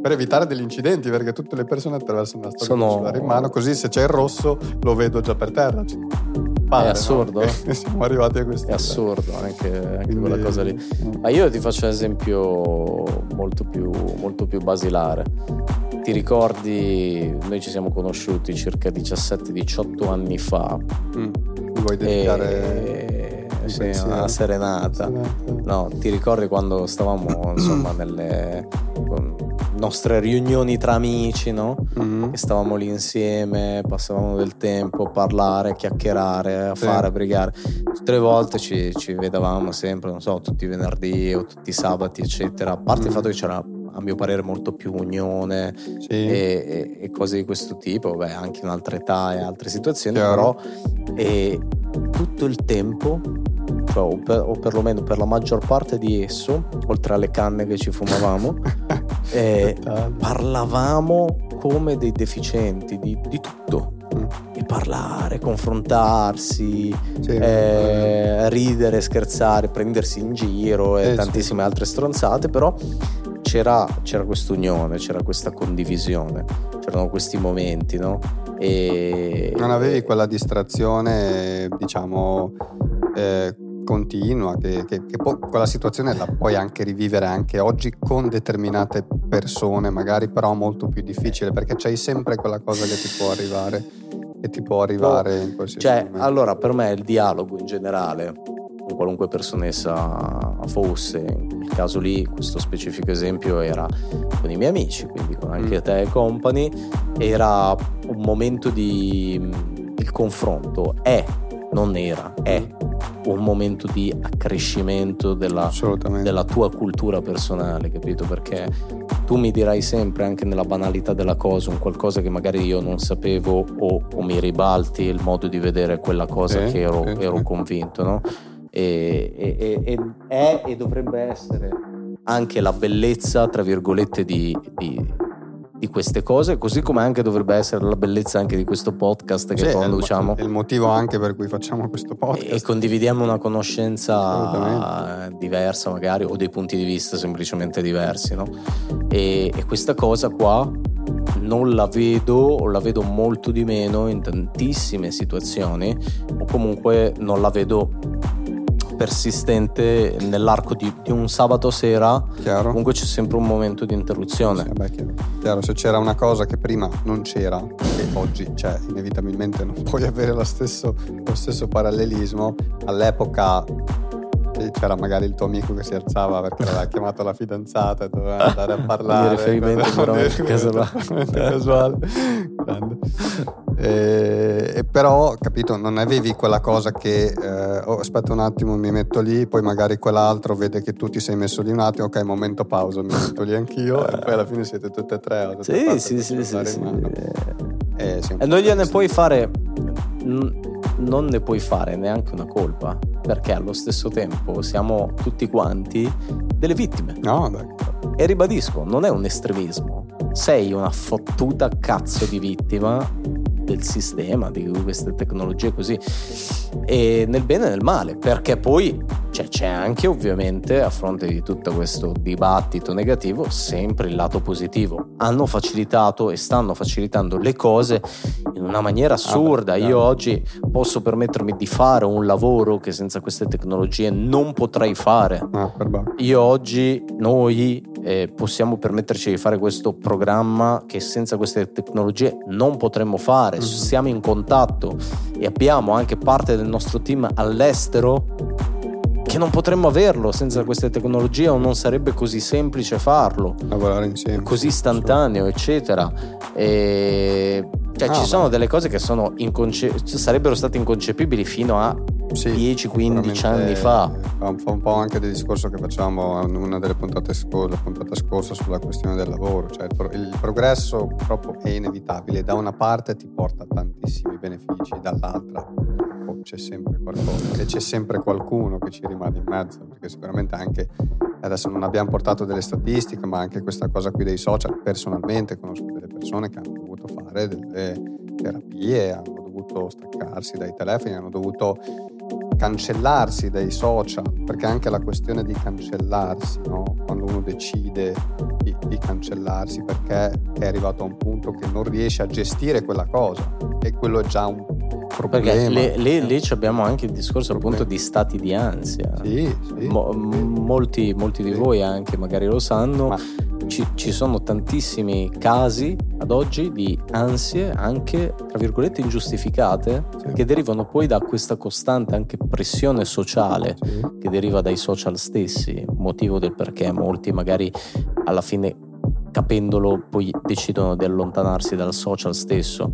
Speaker 2: per evitare degli incidenti perché tutte le persone attraversano la strada Sono... in mano così se c'è il rosso lo vedo già per terra
Speaker 1: Padre, è assurdo.
Speaker 2: No? Siamo arrivati a questo.
Speaker 1: È assurdo anche, anche Quindi... quella cosa lì. Ma io ti faccio un esempio molto più, molto più basilare. Ti ricordi, noi ci siamo conosciuti circa 17-18 anni fa.
Speaker 2: Mm. Vuoi dedicare... E
Speaker 1: sì, una serenata. No, ti ricordi quando stavamo insomma nelle nostre riunioni tra amici, no? Mm-hmm. Che stavamo lì insieme, passavamo del tempo a parlare, a chiacchierare, a sì. fare, a brigare. Tutte le volte ci, ci, vedevamo sempre, non so, tutti i venerdì o tutti i sabati, eccetera. A parte mm-hmm. il fatto che c'era a mio parere molto più unione sì. e, e, e, cose di questo tipo, beh, anche in altre età e altre situazioni, Chiaro. però e tutto il tempo cioè, o, per, o, perlomeno per la maggior parte di esso, oltre alle canne che ci fumavamo, eh, parlavamo come dei deficienti di, di tutto. Mm. E parlare, confrontarsi, sì, eh, ridere, scherzare, prendersi in giro e eh, tantissime sì. altre stronzate, però c'era, c'era questa unione, c'era questa condivisione, c'erano questi momenti, no? E...
Speaker 2: Non avevi quella distrazione, diciamo, eh, continua, che, che, che poi quella situazione la puoi anche rivivere anche oggi con determinate persone, magari però molto più difficile perché c'hai sempre quella cosa che ti può arrivare, che ti può arrivare oh, in qualsiasi
Speaker 1: cioè,
Speaker 2: momento.
Speaker 1: Allora, per me il dialogo in generale, con qualunque persona essa fosse, in quel caso lì, questo specifico esempio era con i miei amici, quindi con anche mm. te e company, era un momento di... il confronto è non era, è un momento di accrescimento della, della, tua cultura personale, capito? Perché tu mi dirai sempre, anche nella banalità della cosa, un qualcosa che magari io non sapevo o, o mi ribalti il modo di vedere quella cosa eh, che ero, eh, ero convinto, no? E, e, e, è e dovrebbe essere anche la bellezza, tra virgolette, di, di di queste cose, così come anche dovrebbe essere la bellezza anche di questo podcast che sì, conduciamo.
Speaker 2: È il motivo anche per cui facciamo questo podcast.
Speaker 1: E condividiamo una conoscenza diversa magari o dei punti di vista semplicemente diversi, no? E, e questa cosa qua non la vedo o la vedo molto di meno in tantissime situazioni o comunque non la vedo persistente nell'arco di, di un sabato sera, chiaro. comunque c'è sempre un momento di interruzione.
Speaker 2: Sì, beh, chiaro. chiaro. se c'era una cosa che prima non c'era, che oggi c'è, inevitabilmente non puoi avere lo stesso, lo stesso parallelismo, all'epoca c'era magari il tuo amico che si alzava perché aveva chiamato la fidanzata e doveva andare a parlare.
Speaker 1: Il riferimento però casuale.
Speaker 2: casuale. E, e però, capito, non avevi quella cosa che eh, oh, aspetta un attimo, mi metto lì, poi magari quell'altro vede che tu ti sei messo lì un attimo, ok, momento pausa, mi metto lì anch'io, e poi alla fine siete tutte e tre.
Speaker 1: Sì, sì, sì, sì, sì. E non gliene puoi fare, non ne puoi fare neanche una colpa, perché allo stesso tempo siamo tutti quanti delle vittime.
Speaker 2: No, beh.
Speaker 1: E ribadisco, non è un estremismo, sei una fottuta cazzo di vittima del sistema, di queste tecnologie così, e nel bene e nel male, perché poi cioè, c'è anche ovviamente a fronte di tutto questo dibattito negativo sempre il lato positivo. Hanno facilitato e stanno facilitando le cose in una maniera assurda. Io oggi posso permettermi di fare un lavoro che senza queste tecnologie non potrei fare.
Speaker 2: Ah,
Speaker 1: Io oggi, noi eh, possiamo permetterci di fare questo programma che senza queste tecnologie non potremmo fare. Mm-hmm. Siamo in contatto e abbiamo anche parte del nostro team all'estero che non potremmo averlo senza queste tecnologie o non sarebbe così semplice farlo.
Speaker 2: Lavorare insieme.
Speaker 1: Così istantaneo, eccetera. E... Cioè, ah, ci sono delle cose che inconce- sarebbero state inconcepibili fino a sì, 10-15 anni fa.
Speaker 2: Fa un, fa un, po' anche del discorso che facciamo in una delle puntate scorse, puntata scorsa sulla questione del lavoro. Cioè il, pro- il, progresso purtroppo è inevitabile. Da una parte ti porta tantissimi benefici, dall'altra c'è sempre qualcosa e c'è sempre qualcuno che ci rimane in mezzo. Perché sicuramente anche adesso non abbiamo portato delle statistiche, ma anche questa cosa qui dei social. Personalmente conosco delle persone che hanno dovuto fare delle terapie, hanno dovuto staccarsi dai telefoni, hanno dovuto cancellarsi dai social, perché anche la questione di cancellarsi, no? quando uno decide di, di, cancellarsi perché è arrivato a un punto che non riesce a gestire quella cosa e quello è già un problema.
Speaker 1: Perché lì, lì, lì abbiamo anche il discorso appunto di stati di ansia.
Speaker 2: Sì, sì,
Speaker 1: Mo, molti, molti, di voi anche magari lo sanno. Ma ci, ci, sono tantissimi casi ad oggi di ansie anche tra virgolette ingiustificate sì. che derivano poi da questa costante anche pressione sociale sì. che deriva dai social stessi, motivo del perché molti magari alla fine capendolo poi decidono di allontanarsi dal social stesso.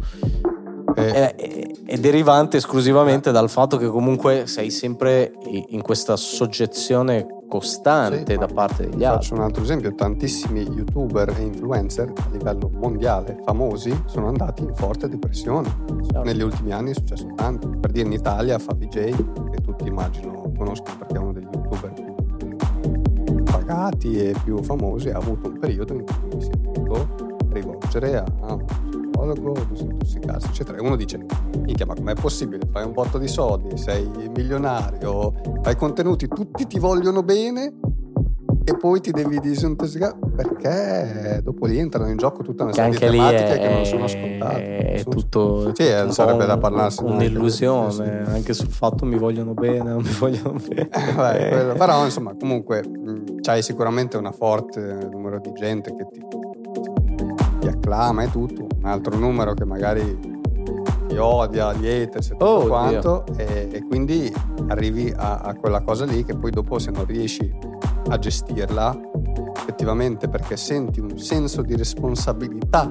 Speaker 1: Eh. È, è, è, derivante esclusivamente dal fatto che comunque sei sempre in questa soggezione costante sì, da parte degli altri.
Speaker 2: Faccio un altro esempio, tantissimi youtuber e influencer a livello mondiale famosi sono andati in forte depressione. Certo. Negli ultimi anni è successo tanto. Per dire in Italia Fabi J, che tutti immagino conoscono perché è uno degli youtuber più pagati e più famosi, ha avuto un periodo in cui si è dovuto rivolgere a psicologo, disintossicarsi, eccetera. E uno dice, minchia, ma com'è possibile? Fai un botto di soldi, sei milionario, fai contenuti, tutti ti vogliono bene e poi ti devi disintossicare perché dopo lì entrano in gioco tutta una serie di tematiche è, che non sono scontate.
Speaker 1: È sono tutto,
Speaker 2: sì, tutto sarebbe un, da parlarsi.
Speaker 1: Un'illusione, anche, anche sul fatto mi vogliono bene, non mi vogliono bene.
Speaker 2: Beh, però insomma, comunque mh, c'hai sicuramente una forte numero di gente che ti ti acclama e tutto, un altro numero che magari ti odia, gli haters e tutto oh, quanto e, e, quindi arrivi a, a, quella cosa lì che poi dopo se non riesci a gestirla effettivamente perché senti un senso di responsabilità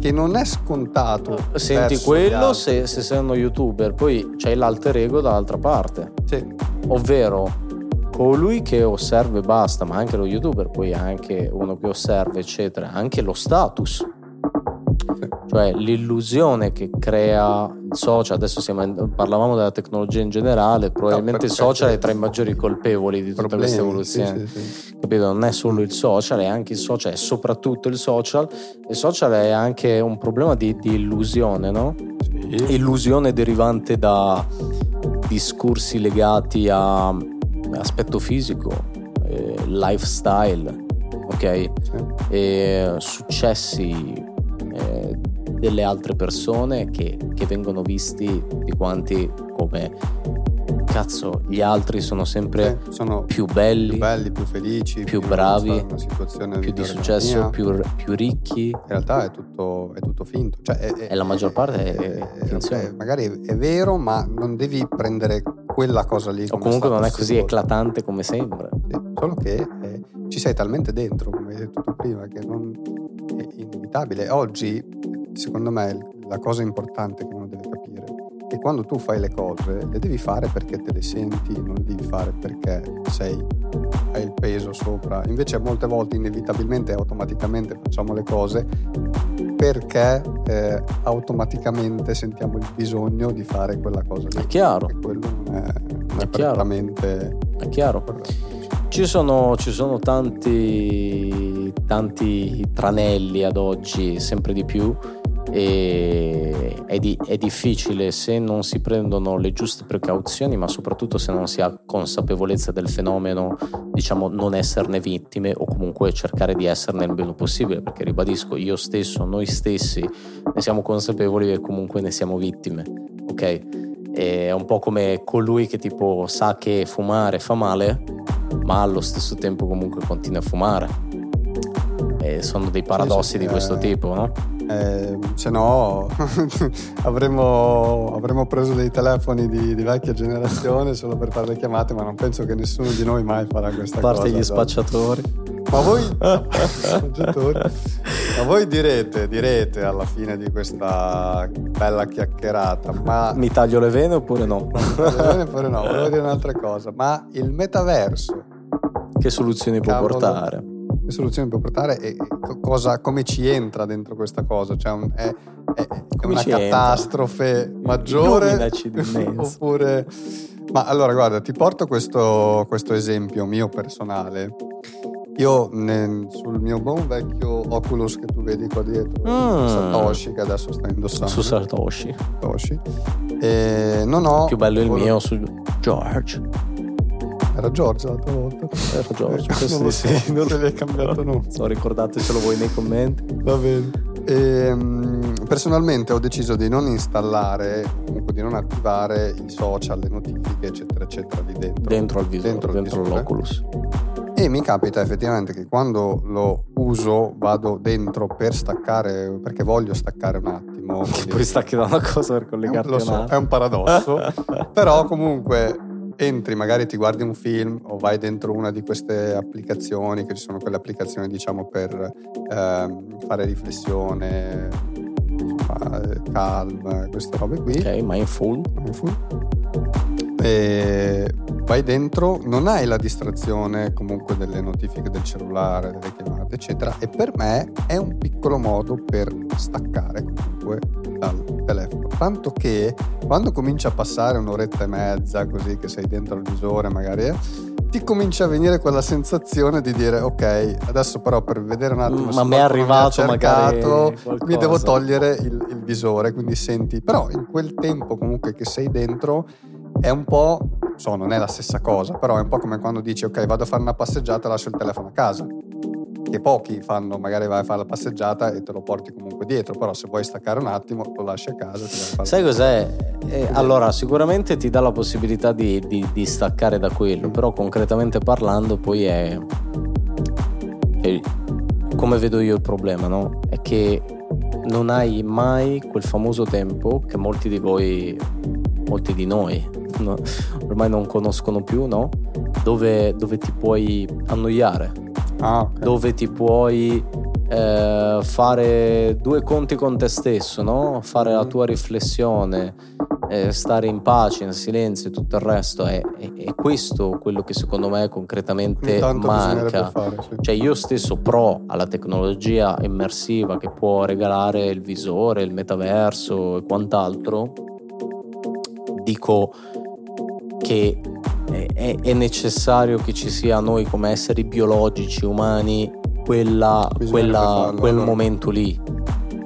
Speaker 2: che non è scontato
Speaker 1: senti quello se, se, sei uno youtuber poi c'hai l'alter ego dall'altra parte.
Speaker 2: Sì.
Speaker 1: ovvero colui che osserva e basta ma anche lo youtuber poi anche uno che osserva eccetera anche lo status cioè l'illusione che crea il social, adesso siamo, parlavamo della tecnologia in generale, probabilmente no, il social è tra i maggiori colpevoli di tutta questa evoluzione. Sì, sì, sì. Capito? Non è solo il social, è anche il social, è soprattutto il social. Il social è anche un problema di, di illusione, no? Illusione derivante da discorsi legati a aspetto fisico, eh, lifestyle, ok? E successi eh, delle altre persone che, che vengono visti di quanti come cazzo, gli altri sono sempre sì, sono più belli,
Speaker 2: più, belli, più felici,
Speaker 1: più, più bravi, più di successo, più, più, ricchi. In
Speaker 2: realtà è tutto, è tutto finto. Cioè, è,
Speaker 1: è, e la maggior parte è, finzione.
Speaker 2: magari è vero, ma non devi prendere quella cosa lì.
Speaker 1: O comunque non è così eclatante come sembra.
Speaker 2: Sì, solo che eh, ci sei talmente dentro, come hai detto tu prima, che non inevitabile. Oggi secondo me la cosa importante che uno deve capire è che quando tu fai le cose le devi fare perché te le senti, non le devi fare perché sei, hai il peso sopra. Invece molte volte inevitabilmente e automaticamente facciamo le cose perché eh, automaticamente sentiamo il bisogno di fare quella cosa.
Speaker 1: Lì. È chiaro.
Speaker 2: E quello non è, non è, è chiaro. È
Speaker 1: chiaro. Ci sono, ci sono tanti, tanti tranelli ad oggi, sempre di più, e è, di, è, difficile se non si prendono le giuste precauzioni, ma soprattutto se non si ha consapevolezza del fenomeno, diciamo non esserne vittime o comunque cercare di esserne il meno possibile, perché ribadisco, io stesso, noi stessi ne siamo consapevoli e comunque ne siamo vittime, ok? È un po' come colui che tipo sa che fumare fa male, ma allo stesso tempo comunque continua a fumare. E sono dei paradossi sì, sì, di questo eh... tipo, no?
Speaker 2: Eh, se no avremmo, avremmo, preso dei telefoni di, di, vecchia generazione solo per fare le chiamate, ma non penso che nessuno di noi mai farà questa
Speaker 1: cosa. Parte
Speaker 2: cosa,
Speaker 1: gli spacciatori.
Speaker 2: Ma voi, ma voi direte, direte alla fine di questa bella chiacchierata, ma...
Speaker 1: Mi taglio le vene oppure no?
Speaker 2: Mi taglio le vene oppure no, volevo dire un'altra cosa, ma il metaverso...
Speaker 1: Che soluzioni può portare?
Speaker 2: Che soluzione può portare e cosa, come ci entra dentro questa cosa? Cioè un, è, è, è una catastrofe entra? maggiore oppure... Ma allora guarda, ti porto questo, questo esempio mio personale. Io nel, sul mio buon vecchio Oculus che tu vedi qua dietro, mm. Satoshi che adesso sta indossando.
Speaker 1: Su Satoshi.
Speaker 2: Satoshi. E non ho...
Speaker 1: Più bello il mio su George.
Speaker 2: Era Giorgio l'altra volta.
Speaker 1: Era Giorgio,
Speaker 2: non lo so, sì, non te l'hai cambiato no.
Speaker 1: So, ricordatecelo voi nei commenti.
Speaker 2: Va bene. E, ehm, personalmente ho deciso di non installare, comunque di non attivare i social, le notifiche, eccetera, eccetera, lì dentro.
Speaker 1: Dentro al visore, dentro, dentro l'Oculus.
Speaker 2: E mi capita effettivamente che quando lo uso vado dentro per staccare, perché voglio staccare un attimo.
Speaker 1: Poi stacchi da una cosa per collegarti
Speaker 2: a so, È un paradosso, però comunque entri, magari ti guardi un film o vai dentro una di queste applicazioni, che ci sono quelle applicazioni diciamo per eh, fare riflessione, calm, queste robe qui.
Speaker 1: Ok, mindful.
Speaker 2: mindful. E vai dentro, non hai la distrazione comunque delle notifiche del cellulare, delle chiamate, eccetera. E per me è un piccolo modo per staccare comunque dal telefono. Tanto che quando comincia a passare un'oretta e mezza, così che sei dentro il visore, magari. Eh, ti comincia a venire quella sensazione di dire ok adesso però per vedere un attimo
Speaker 1: ma mi è arrivato mi magari
Speaker 2: mi devo togliere il, il visore quindi senti però in quel tempo comunque che sei dentro è un po', so, non è la stessa cosa, però è un po' come quando dici ok vado a fare una passeggiata e lascio il telefono a casa. Che pochi fanno, magari vai a fare la passeggiata e te lo porti comunque dietro, però se vuoi staccare un attimo lo lasci a casa.
Speaker 1: Sai cos'è? Eh, allora, sicuramente ti dà la possibilità di, di, di staccare da quello, però concretamente parlando poi è... è come vedo io il problema, no? È che non hai mai quel famoso tempo che molti di voi, molti di noi no, ormai non conoscono più, no? Dove, dove ti puoi annoiare,
Speaker 2: ah, okay.
Speaker 1: dove ti puoi eh, fare due conti con te stesso, no? Fare la tua riflessione, eh, stare in pace, in silenzio e tutto il resto. È, è, è, questo quello che secondo me concretamente manca.
Speaker 2: Fare, sì.
Speaker 1: Cioè io stesso pro alla tecnologia immersiva che può regalare il visore, il metaverso e quant'altro, dico che è, è, necessario che ci sia noi come esseri biologici, umani, quella, quella, quel allora. momento lì.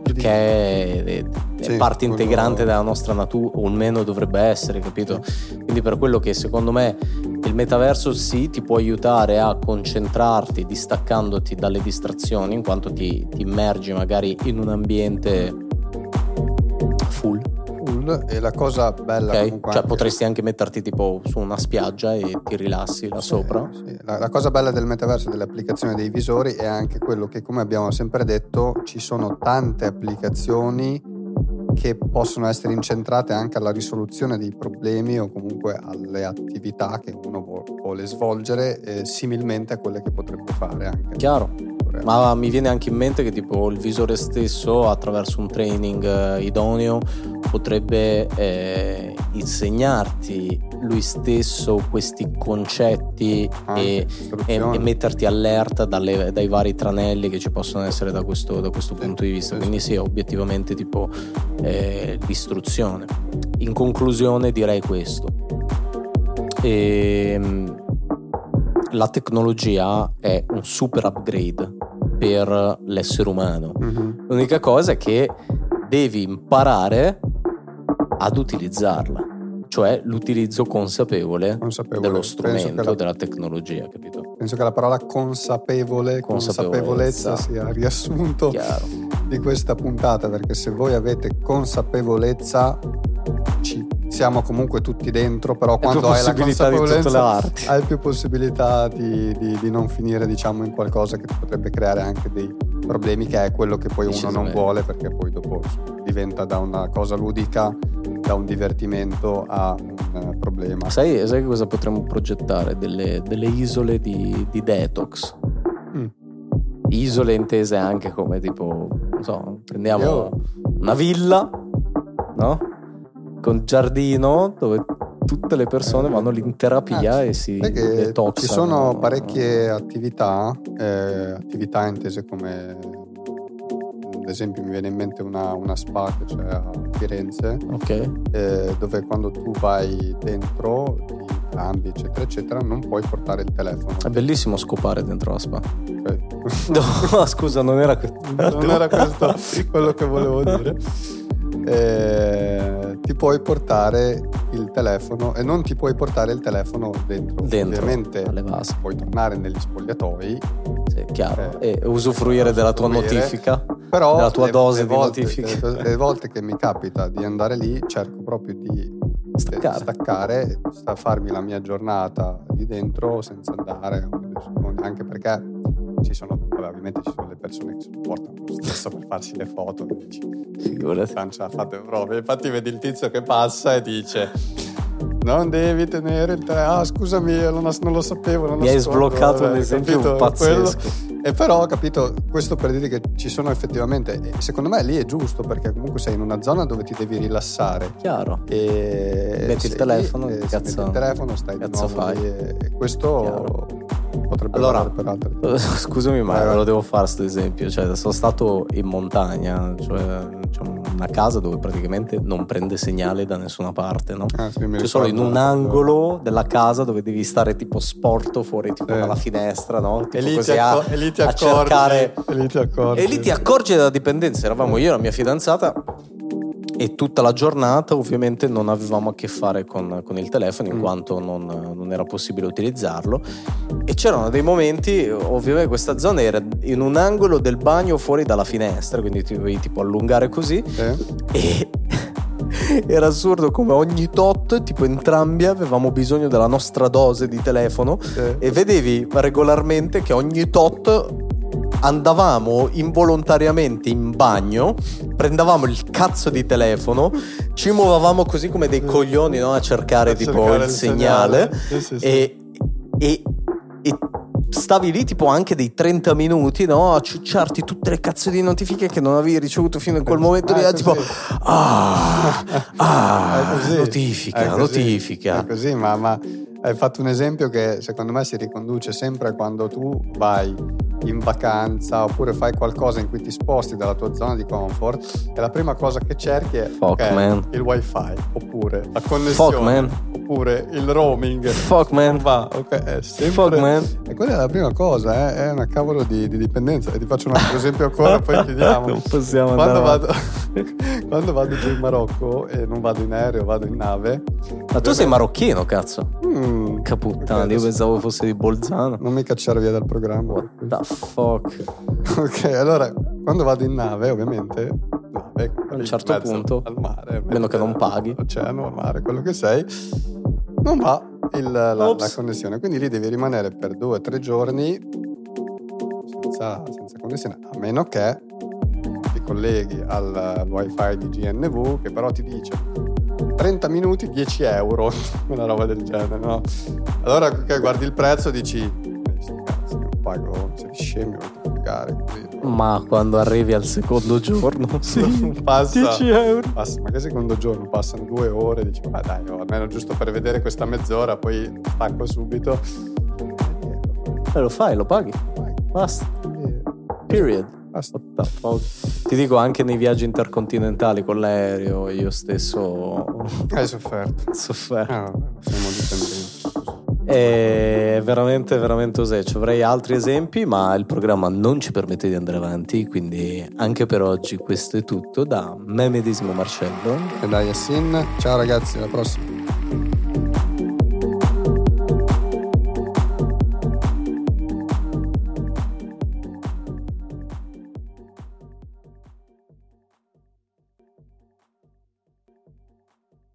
Speaker 1: Perché è, sì, parte integrante quello... della nostra natura, o almeno dovrebbe essere, capito? Quindi per quello che secondo me il metaverso sì ti può aiutare a concentrarti distaccandoti dalle distrazioni, in quanto ti, ti immergi magari in un ambiente
Speaker 2: e la cosa bella
Speaker 1: okay.
Speaker 2: comunque
Speaker 1: cioè potresti anche metterti tipo su una spiaggia e ti rilassi là
Speaker 2: sì,
Speaker 1: sopra
Speaker 2: sì. La, la, cosa bella del metaverso delle applicazioni dei visori è anche quello che come abbiamo sempre detto ci sono tante applicazioni che possono essere incentrate anche alla risoluzione dei problemi o comunque alle attività che uno vuole svolgere eh, similmente a quelle che potrebbe fare anche
Speaker 1: chiaro
Speaker 2: oppure...
Speaker 1: Ma mi viene anche in mente che tipo il visore stesso attraverso un training eh, idoneo potrebbe eh, insegnarti lui stesso questi concetti e, e, e, metterti allerta dalle, dai vari tranelli che ci possono essere da questo, da questo sì, punto di vista. Sì, Quindi sì, obiettivamente tipo eh, l'istruzione. In conclusione direi questo. E, ehm, la tecnologia è un super upgrade per l'essere umano. Mm-hmm. L'unica cosa è che devi imparare ad utilizzarla, cioè l'utilizzo consapevole, consapevole. dello strumento, la, della tecnologia, capito?
Speaker 2: Penso che la parola consapevole, consapevolezza, sia il riassunto Chiaro. di questa puntata, perché se voi avete consapevolezza ci siamo comunque tutti dentro, però quando hai la consapevolezza hai più possibilità di, di, di, non finire diciamo in qualcosa che potrebbe creare anche dei problemi, che è quello che poi uno non vuole, perché poi dopo diventa da una cosa ludica, da un divertimento a un problema.
Speaker 1: Sai, sai cosa potremmo progettare? Delle, delle isole di, di detox. Mm. Isole intese anche come tipo, non so, prendiamo Io... una villa, no? Con giardino dove tutte le persone vanno lì in terapia ah, e si detoxano.
Speaker 2: Ci sono parecchie attività, eh, attività intese come ad esempio mi viene in mente una, una spa che c'è a Firenze
Speaker 1: okay.
Speaker 2: eh, dove quando tu vai dentro ti cambi eccetera eccetera non puoi portare il telefono
Speaker 1: è bellissimo scopare dentro la spa okay. no scusa non era,
Speaker 2: non era questo quello che volevo dire eh, ti puoi portare il telefono e non ti puoi portare il telefono dentro.
Speaker 1: dentro
Speaker 2: Ovviamente puoi tornare negli spogliatoi.
Speaker 1: Sì, chiaro. Eh, e usufruire della tua notifica. Però della tua
Speaker 2: le,
Speaker 1: dose
Speaker 2: le
Speaker 1: di
Speaker 2: volte,
Speaker 1: notifica.
Speaker 2: Le, le, volte che mi capita di andare lì cerco proprio di staccare, staccare farmi la mia giornata lì dentro senza andare anche perché ci sono, vabbè, ovviamente ci sono le persone che si portano lo stesso per farsi le foto. Dici,
Speaker 1: Figurati.
Speaker 2: Non ce la fate proprio. Infatti vedi il tizio che passa e dice non devi tenere il telefono. Ah, scusami, non, non lo sapevo. Non
Speaker 1: Mi hai sbloccato un esempio capito? pazzesco.
Speaker 2: Quello. E però, capito, questo per dire che ci sono effettivamente, secondo me lì è giusto perché comunque sei in una zona dove ti devi rilassare.
Speaker 1: Chiaro.
Speaker 2: E
Speaker 1: metti il telefono,
Speaker 2: lì,
Speaker 1: cazzo,
Speaker 2: metti il telefono, stai
Speaker 1: cazzo
Speaker 2: di nuovo
Speaker 1: fai.
Speaker 2: Questo Chiaro potrebbe
Speaker 1: allora,
Speaker 2: per altre
Speaker 1: scusami ma eh, lo devo fare questo esempio cioè sono stato in montagna cioè c'è una casa dove praticamente non prende segnale da nessuna parte no?
Speaker 2: Ah, sì,
Speaker 1: cioè solo in un angolo della casa dove devi stare tipo sporto fuori tipo eh. dalla finestra no?
Speaker 2: e, lì così a, e lì ti accorgi, cercare e lì ti accorgi
Speaker 1: e lì ti accorgi della dipendenza eravamo io e la mia fidanzata e tutta la giornata ovviamente non avevamo a che fare con, con il telefono in mm. quanto non, non, era possibile utilizzarlo e c'erano dei momenti ovviamente questa zona era in un angolo del bagno fuori dalla finestra quindi ti dovevi tipo allungare così
Speaker 2: eh.
Speaker 1: e era assurdo come ogni tot, tipo entrambi avevamo bisogno della nostra dose di telefono eh. e vedevi regolarmente che ogni tot andavamo involontariamente in bagno, prendevamo il cazzo di telefono, ci muovevamo così come dei coglioni no? a cercare a tipo cercare il, segnale, segnale. Sì, sì, sì. E, e, e stavi lì tipo anche dei 30 minuti no? a ciucciarti tutte le cazzo di notifiche che non avevi ricevuto fino in quel momento lì, tipo ah, ah, notifica, notifica.
Speaker 2: È così, ma, ma hai fatto un esempio che secondo me si riconduce sempre quando tu vai in vacanza oppure fai qualcosa in cui ti sposti dalla tua zona di comfort e la prima cosa che cerchi è
Speaker 1: Fuck, okay,
Speaker 2: il wifi oppure la connessione
Speaker 1: Fuck,
Speaker 2: oppure il roaming.
Speaker 1: Fuck man.
Speaker 2: Va ok è sempre
Speaker 1: Fuck man.
Speaker 2: E quella è la prima cosa eh? è una cavolo di, di, dipendenza. E ti faccio un altro esempio ancora poi chiudiamo
Speaker 1: non possiamo
Speaker 2: quando vado, quando vado giù in Marocco e non vado in aereo vado in nave.
Speaker 1: Ma tu sei marocchino cazzo.
Speaker 2: Mm,
Speaker 1: caputtana io pensavo fosse di Bolzano.
Speaker 2: Non mi cacciare via dal programma.
Speaker 1: What the fuck?
Speaker 2: Ok allora quando vado in nave ovviamente nave,
Speaker 1: a un certo punto.
Speaker 2: al mare
Speaker 1: meno che non paghi.
Speaker 2: oceano al mare quello che sei non va il, la, la, connessione. Quindi lì devi rimanere per due o tre giorni senza, senza connessione a meno che colleghi al, wifi di GNV che però ti dice 30 minuti 10 euro una roba del genere no? allora guardi il prezzo e dici eh, cazzo non pago sei scemi pagare. Quindi.
Speaker 1: Ma quando arrivi al secondo giorno, sì,
Speaker 2: passa,
Speaker 1: 10 euro.
Speaker 2: Passa, ma che secondo giorno? Passano due ore, dici, ma dai, oh, almeno giusto per vedere questa mezz'ora, poi stacco subito.
Speaker 1: E lo fai, lo paghi. Basta. Period. Ti dico anche nei viaggi intercontinentali con l'aereo, io stesso.
Speaker 2: Hai sofferto.
Speaker 1: Sofferto.
Speaker 2: Ah, siamo dipendenti.
Speaker 1: È veramente, veramente. Ci avrei altri esempi, ma il programma non ci permette di andare avanti. Quindi anche per oggi questo è tutto da me medesimo Marcello
Speaker 2: e da Yassin. Ciao ragazzi, alla prossima.